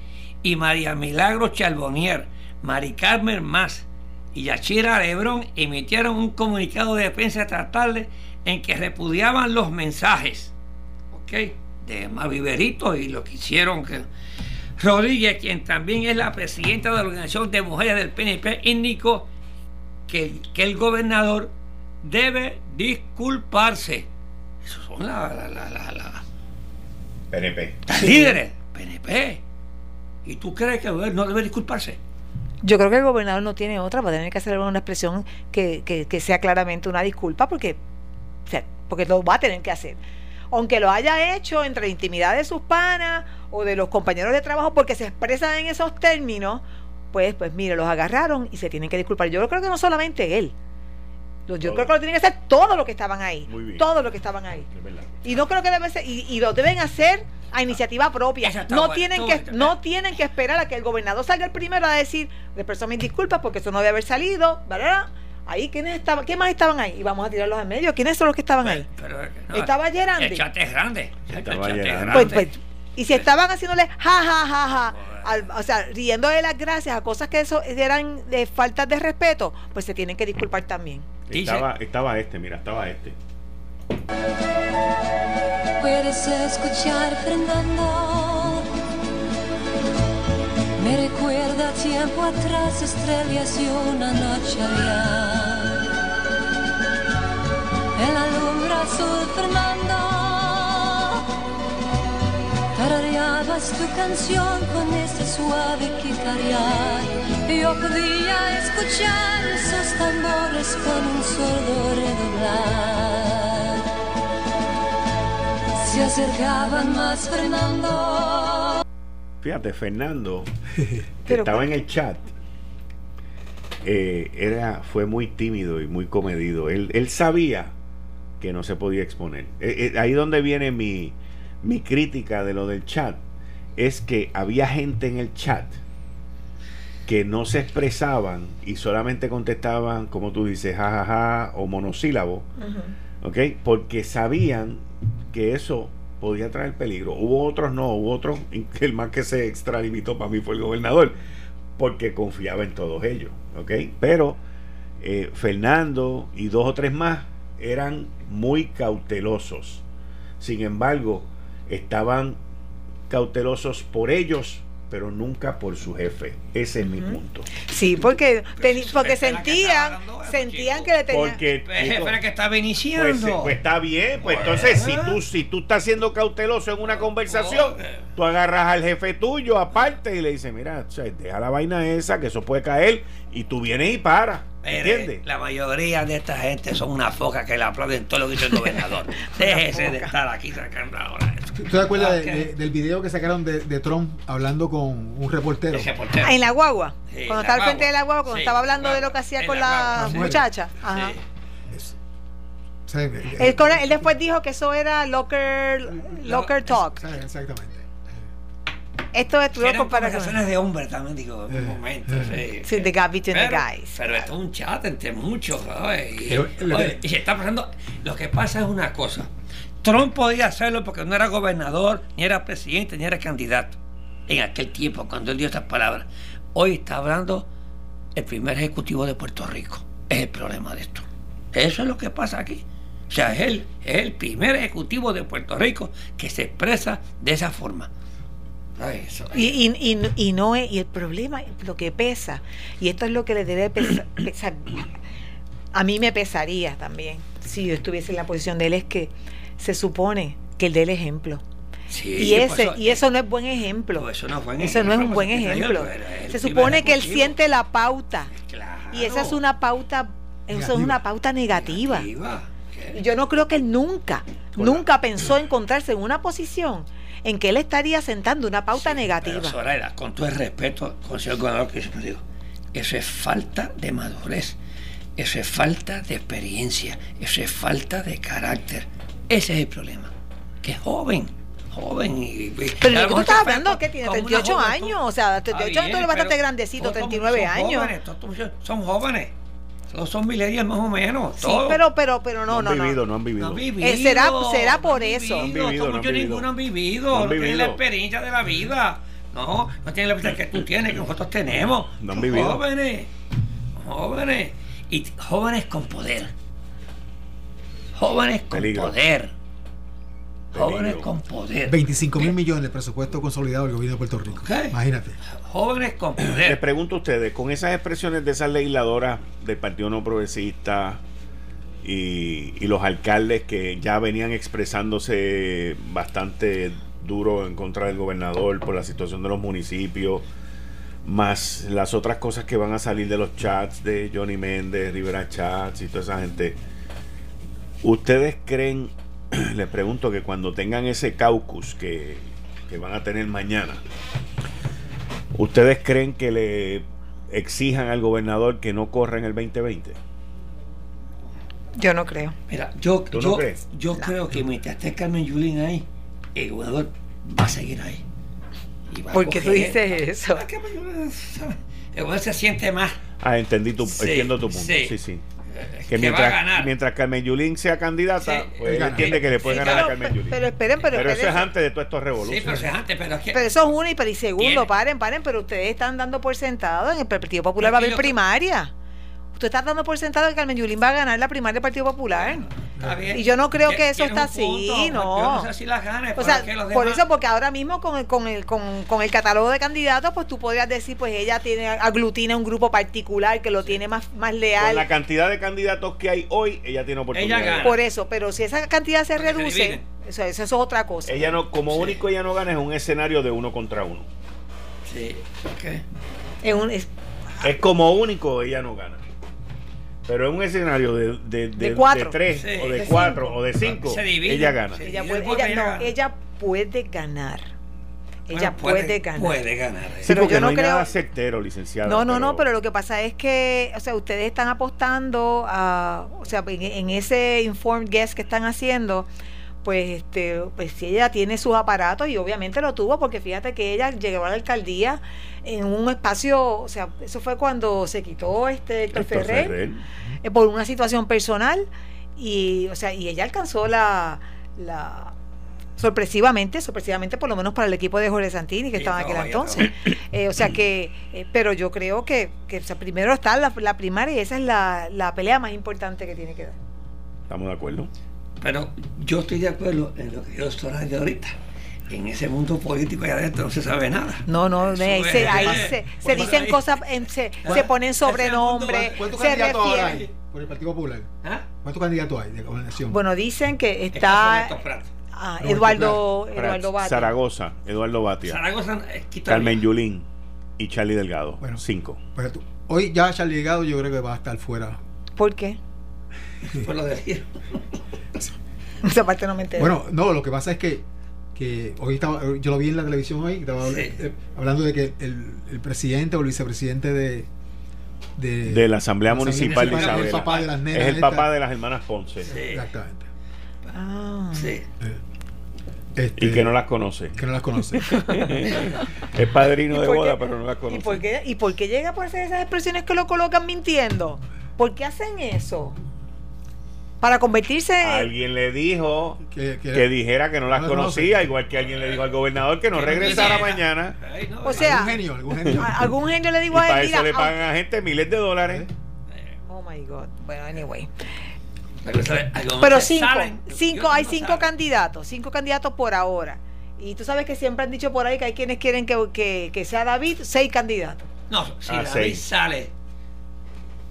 y María Milagro Charbonnier, Mari Carmen Más y Yachira Lebrón emitieron un comunicado de defensa esta tarde en que repudiaban los mensajes ¿ok? de Maviverito y lo que hicieron que Rodríguez, quien también es la presidenta de la Organización de Mujeres del PNP, indicó que, que el gobernador debe disculparse. Esos son la- la- la- la- la, PNP. las líderes, PNP. ¿Y tú crees que no debe disculparse? Yo creo que el gobernador no tiene otra, va a tener que hacer una expresión que, que- que sea claramente una disculpa, porque, o sea, porque lo va a tener que hacer. Aunque lo haya hecho entre la intimidad de sus panas o de los compañeros de trabajo, porque se expresan en esos términos, pues, pues mire, los agarraron y se tienen que disculpar. Yo creo que no solamente él, Yo creo que lo tienen que hacer todos los que estaban ahí. Todos los que estaban ahí. Y no creo que debe ser, y, lo deben hacer a iniciativa propia. No tienen que no tienen que esperar a que el gobernador salga el primero a decir, le presto mis disculpas porque eso no debe haber salido, ¿verdad? Ahí, ¿quiénes estaban? ¿Qué más estaban ahí? Y vamos a tirarlos en medio. ¿Quiénes son los que estaban ahí? Estaba Gerandi. El chat es grande. Pues, pues, y si estaban haciéndole ja, ja, ja, ja, o sea, riéndole las gracias a cosas que eso eran de faltas de respeto, pues se tienen que disculpar también. Estaba, estaba este, mira, estaba este. Puedes escuchar Fernando. Me recuerda tiempo atrás, estrellas y una noche allá. En la lumbre azul, Fernando tarareabas tu canción con ese suave kikariar. Yo podía escuchar esos tambores con un sordo redoblar. Se acercaban más Fernando. Fíjate, Fernando, que estaba en el chat, eh, era, fue muy tímido y muy comedido. Él, él sabía que no se podía exponer. Eh, eh, ahí donde viene mi, mi crítica de lo del chat es que había gente en el chat que no se expresaban y solamente contestaban, como tú dices, jajaja ja, ja, o monosílabo, ¿ok? Porque sabían que eso podía traer peligro. Hubo otros no, hubo otros, el más que se extralimitó para mí fue el gobernador, porque confiaba en todos ellos, ¿ok? Pero eh, Fernando y dos o tres más eran muy cautelosos. Sin embargo, estaban cautelosos por ellos pero nunca por su jefe. Ese es mi punto. Sí, porque, porque sentían, sentían que le tenían... Porque el jefe era que estaba iniciando. Pues, pues está bien, pues entonces si tú, si tú estás siendo cauteloso en una conversación, tú agarras al jefe tuyo aparte y le dices, mira, deja la vaina esa, que eso puede caer, y tú vienes y paras. ¿Entiendes? La mayoría de esta gente son una foca que le aplauden todo lo que hizo el gobernador. Déjese de estar aquí sacando ahora ¿Tú te acuerdas del video que sacaron de, Trump hablando con un reportero? Ah, en la guagua. cuando estaba al frente de la guagua, cuando estaba hablando de lo que hacía con la, muchacha. Ajá. él, después dijo que eso era locker, locker talk. Exactamente. Esto es para conversaciones de hombre también, digo, en un eh, momento. Eh. Sí, the gap between the guys. Pero esto es un chat entre muchos, Y, y se está pasando. Lo que pasa es una cosa. Trump podía hacerlo porque no era gobernador, ni era presidente, ni era candidato. En aquel tiempo, cuando él dio estas palabras. Hoy está hablando el primer ejecutivo de Puerto Rico. Es el problema de esto. Eso es lo que pasa aquí. O sea, es él, es el primer ejecutivo de Puerto Rico que se expresa de esa forma. Y, y, no es, y el problema, lo que pesa, y esto es lo que le debe pesar, a mí me pesaría también, si yo estuviese en la posición de él, es que se supone que él dé el ejemplo. y ese y eso no es buen ejemplo. eso no, es un buen ejemplo. Se supone que él siente la pauta. Y esa es una pauta, eso es una pauta negativa. Y yo no creo que él nunca, nunca pensó encontrarse en una posición en que él estaría sentando una pauta negativa. con todo el respeto, con el señor gobernador, que yo digo, eso es falta de madurez, eso es falta de experiencia, eso es falta de carácter. Ese es el problema, que es joven joven. Y, pero tú estás hablando que tiene 38 años, o sea, 38 años es bastante grandecito, 39 años. son jóvenes. Todos son milenios más o menos. Sí, pero, pero, pero no, no, han vivido, no, han vivido. No vivido. Eh, será, será por eso. No han vivido, no ninguno han vivido. No, tienen la experiencia de la vida. No, no tienen la experiencia que tú tienes, que nosotros tenemos. No han vivido. Jóvenes, jóvenes. Y jóvenes con poder. Jóvenes con poder Jóvenes con poder. 25 mil millones de presupuesto consolidado del gobierno de Puerto Rico. Imagínate. Jóvenes con poder. Les pregunto a ustedes, con esas expresiones de esas legisladoras del Partido No Progresista y, y los alcaldes que ya venían expresándose bastante duro en contra del gobernador por la situación de los municipios, más las otras cosas que van a salir de los chats de Johnny Méndez, Rivera Chats y toda esa gente. ¿Ustedes creen les pregunto que cuando tengan ese caucus que, van a tener mañana, ¿ustedes creen que le exijan al gobernador que no corra en el 2020? Yo no creo. Mira, yo, yo, yo creo que mientras esté Carmen Yulín ahí, el gobernador va a seguir ahí. ¿Por qué tú dices eso? El gobernador se siente más. Ah, entendí tu, entiendo tu punto. Sí, sí. Que, mientras, mientras Carmen Yulín sea candidata, pues él entiende que le puede ganar a Carmen Yulín. Pero esperen, pero, pero eso es antes de todas estas revoluciones. Sí, pero eso es antes, pero es que. Pero eso es uno y, pero y segundo, paren, paren, pero ustedes están dando por sentado en el Partido Popular va a haber primaria. Usted está dando por sentado que Carmen Yulín va a ganar la primaria del Partido Popular. Y yo no creo que eso está así, no. no sé si las gane, o sea, por eso, porque ahora mismo con el, con, el, con, con el catálogo de candidatos, pues tú podrías decir, pues ella tiene aglutina un grupo particular que lo tiene más, más leal. Con la cantidad de candidatos que hay hoy, ella tiene oportunidad. Ella gana. Por eso, pero si esa cantidad se reduce, eso, eso, es otra cosa. Ella no, como único ella no gana es un escenario de uno contra uno. Sí, ok. Es, un, es como único ella no gana. Pero en un escenario de, de, de, de, cuatro. tres, o de, cuatro, o de cinco, ella gana. Ella puede, ella, no, ella puede ganar. Ella puede, ganar. Puede ganar. Sí, pero yo no, hay creo... nada certero, licenciado. No, no, no, pero lo que pasa es que, o sea, ustedes están apostando a, o sea, en, en ese informed guess que están haciendo, pues este pues si ella tiene sus aparatos y obviamente lo tuvo porque fíjate que ella llegó a la alcaldía en un espacio o sea eso fue cuando se quitó este Héctor Ferrer, eh, por una situación personal y o sea y ella alcanzó la, la sorpresivamente, sorpresivamente por lo menos para el equipo de Jorge Santini que estaba en aquel entonces. Eh, o sea que, eh, pero yo creo que, que primero está la, la primaria y esa es la, la pelea más importante que tiene que dar. ¿Estamos de acuerdo? Pero yo estoy de acuerdo en lo que yo estoy hablando ahorita. En ese mundo político allá adentro no se sabe nada. No, no, ahí, se, ahí se, se dicen cosas, se, se ponen sobrenombres. ¿Cuántos candidatos ahora hay por el Partido Popular? ¿Ah? ¿Cuántos candidatos hay de gobernación? Bueno, dicen que está. Ah, Eduardo, Eduardo Batia. Zaragoza, Eduardo Batia. Zaragoza, eh, Carmen Yulín y Charlie Delgado. Bueno, cinco. Hoy ya Charlie Delgado yo creo que va a estar fuera. ¿Por qué? Por lo de Esa parte no me Bueno, no, lo que pasa es que, que hoy estaba, yo lo vi en la televisión hoy, estaba eh, hablando de que el, el, presidente o el vicepresidente de, de, de la Asamblea Municipal de Isabela es el papá de las nenas. Es el papá de las hermanas Ponce. Sí. Exactamente. Ah. Sí. Eh, este, y que no las conoce. Que no las conoce. es padrino de boda, pero no las conoce. ¿Y por, qué, ¿Y por qué llega por hacer esas expresiones que lo colocan mintiendo? ¿Por qué hacen eso? Para convertirse alguien le dijo que, dijera que no las conocía igual que alguien le dijo al gobernador que no regresara mañana. O sea algún genio algún genio, algún genio le dijo a él para eso le pagan a gente miles de dólares. Oh my god. Bueno anyway. Pero cinco, cinco hay cinco candidatos cinco candidatos por ahora. Y tú sabes que siempre han dicho por ahí que hay quienes quieren que, que, que sea David seis candidatos. No si ah, David seis. sale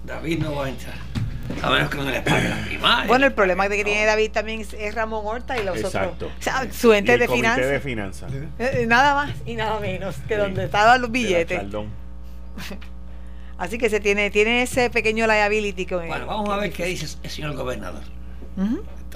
David no va a entrar a menos que no le pague la primaria. Bueno, el problema que tiene David también es Ramón Horta y los Exacto. otros. O sea, su ente de finanzas. de finanzas. Eh, eh, nada más y nada menos que donde estaban los billetes. Así que se tiene, tiene ese pequeño liability. Que, bueno, vamos a ver qué dice el señor gobernador.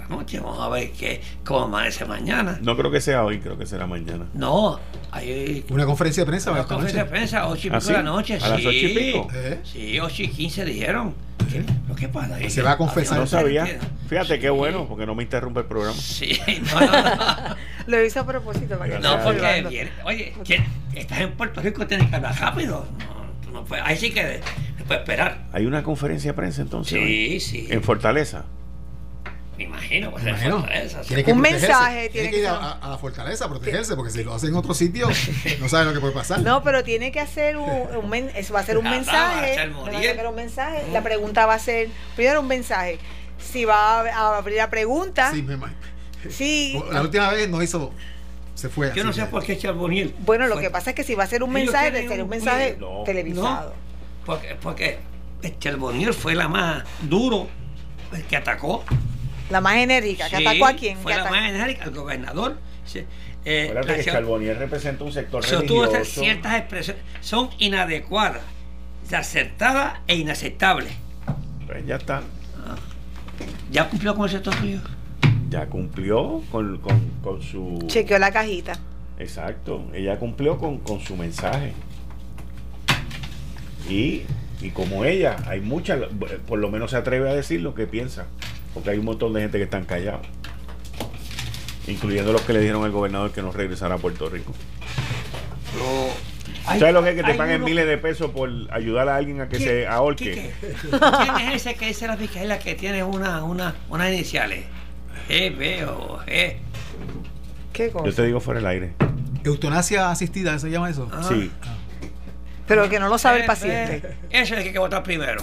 Noche vamos a ver qué, cómo amanece mañana. No creo que sea hoy, creo que será mañana. No, hay una conferencia de prensa. Una conferencia de prensa, 8 y pico de la noche. ¿A las 8 y pico? Sí, 8 y 15 dijeron. ¿Qué? ¿Lo que pasa? Se va a confesar. No sabía. Fíjate qué bueno, porque no me interrumpe el programa. Sí, no, no, no. Lo hizo a propósito. Para que no, porque, viene, oye, estás en Puerto Rico, tienes que hablar rápido. No, no puedes, ahí sí que puedes esperar. ¿Hay una conferencia de prensa entonces? Sí, sí. ¿En Fortaleza? Me imagino, pues imagino. Fortaleza. Tiene que un mensaje. Tiene, que ir a, a, la fortaleza a protegerse, porque si lo hace en otro sitio, no sabe lo que puede pasar. No, pero tiene que hacer un, un eso va a ser un mensaje. Va a un mensaje. La pregunta va a ser, primero un mensaje. Si va a abrir la pregunta. Sí, me Sí. La última vez no hizo se fue. Yo no sé por qué Charboniel. Bueno, lo que pasa es que si va a ser un mensaje, debe ser un mensaje televisado. porque, porque Charboniel fue la más duro que atacó la más enérgica, que atacó a quién. Fue la más enérgica, al gobernador. Eh, que Charbonnier representa un sector religioso. ciertas expresiones son inadecuadas, acertadas e inaceptables. Pues ya está. Ah. ¿Ya cumplió con el sector tuyo? Ya cumplió con, con, con, su... Chequeó la cajita. Exacto, ella cumplió con, con su mensaje. Y, y como ella, hay muchas, por lo menos se atreve a decir lo que piensa. Porque hay un montón de gente que están callados. Incluyendo los que le dijeron al gobernador que no regresara a Puerto Rico. ¿Sabes lo que es que te paguen miles de pesos por ayudar a alguien a que se ahorque? ¿Quién es ese que dice la fiscalía que tiene una, una, unas iniciales? G, B o G. ¿Qué cosa? Yo te digo fuera del aire. Eutanasia asistida, ¿se llama eso? Sí. Pero que no lo sabe el paciente. Ese es el que hay que votar primero.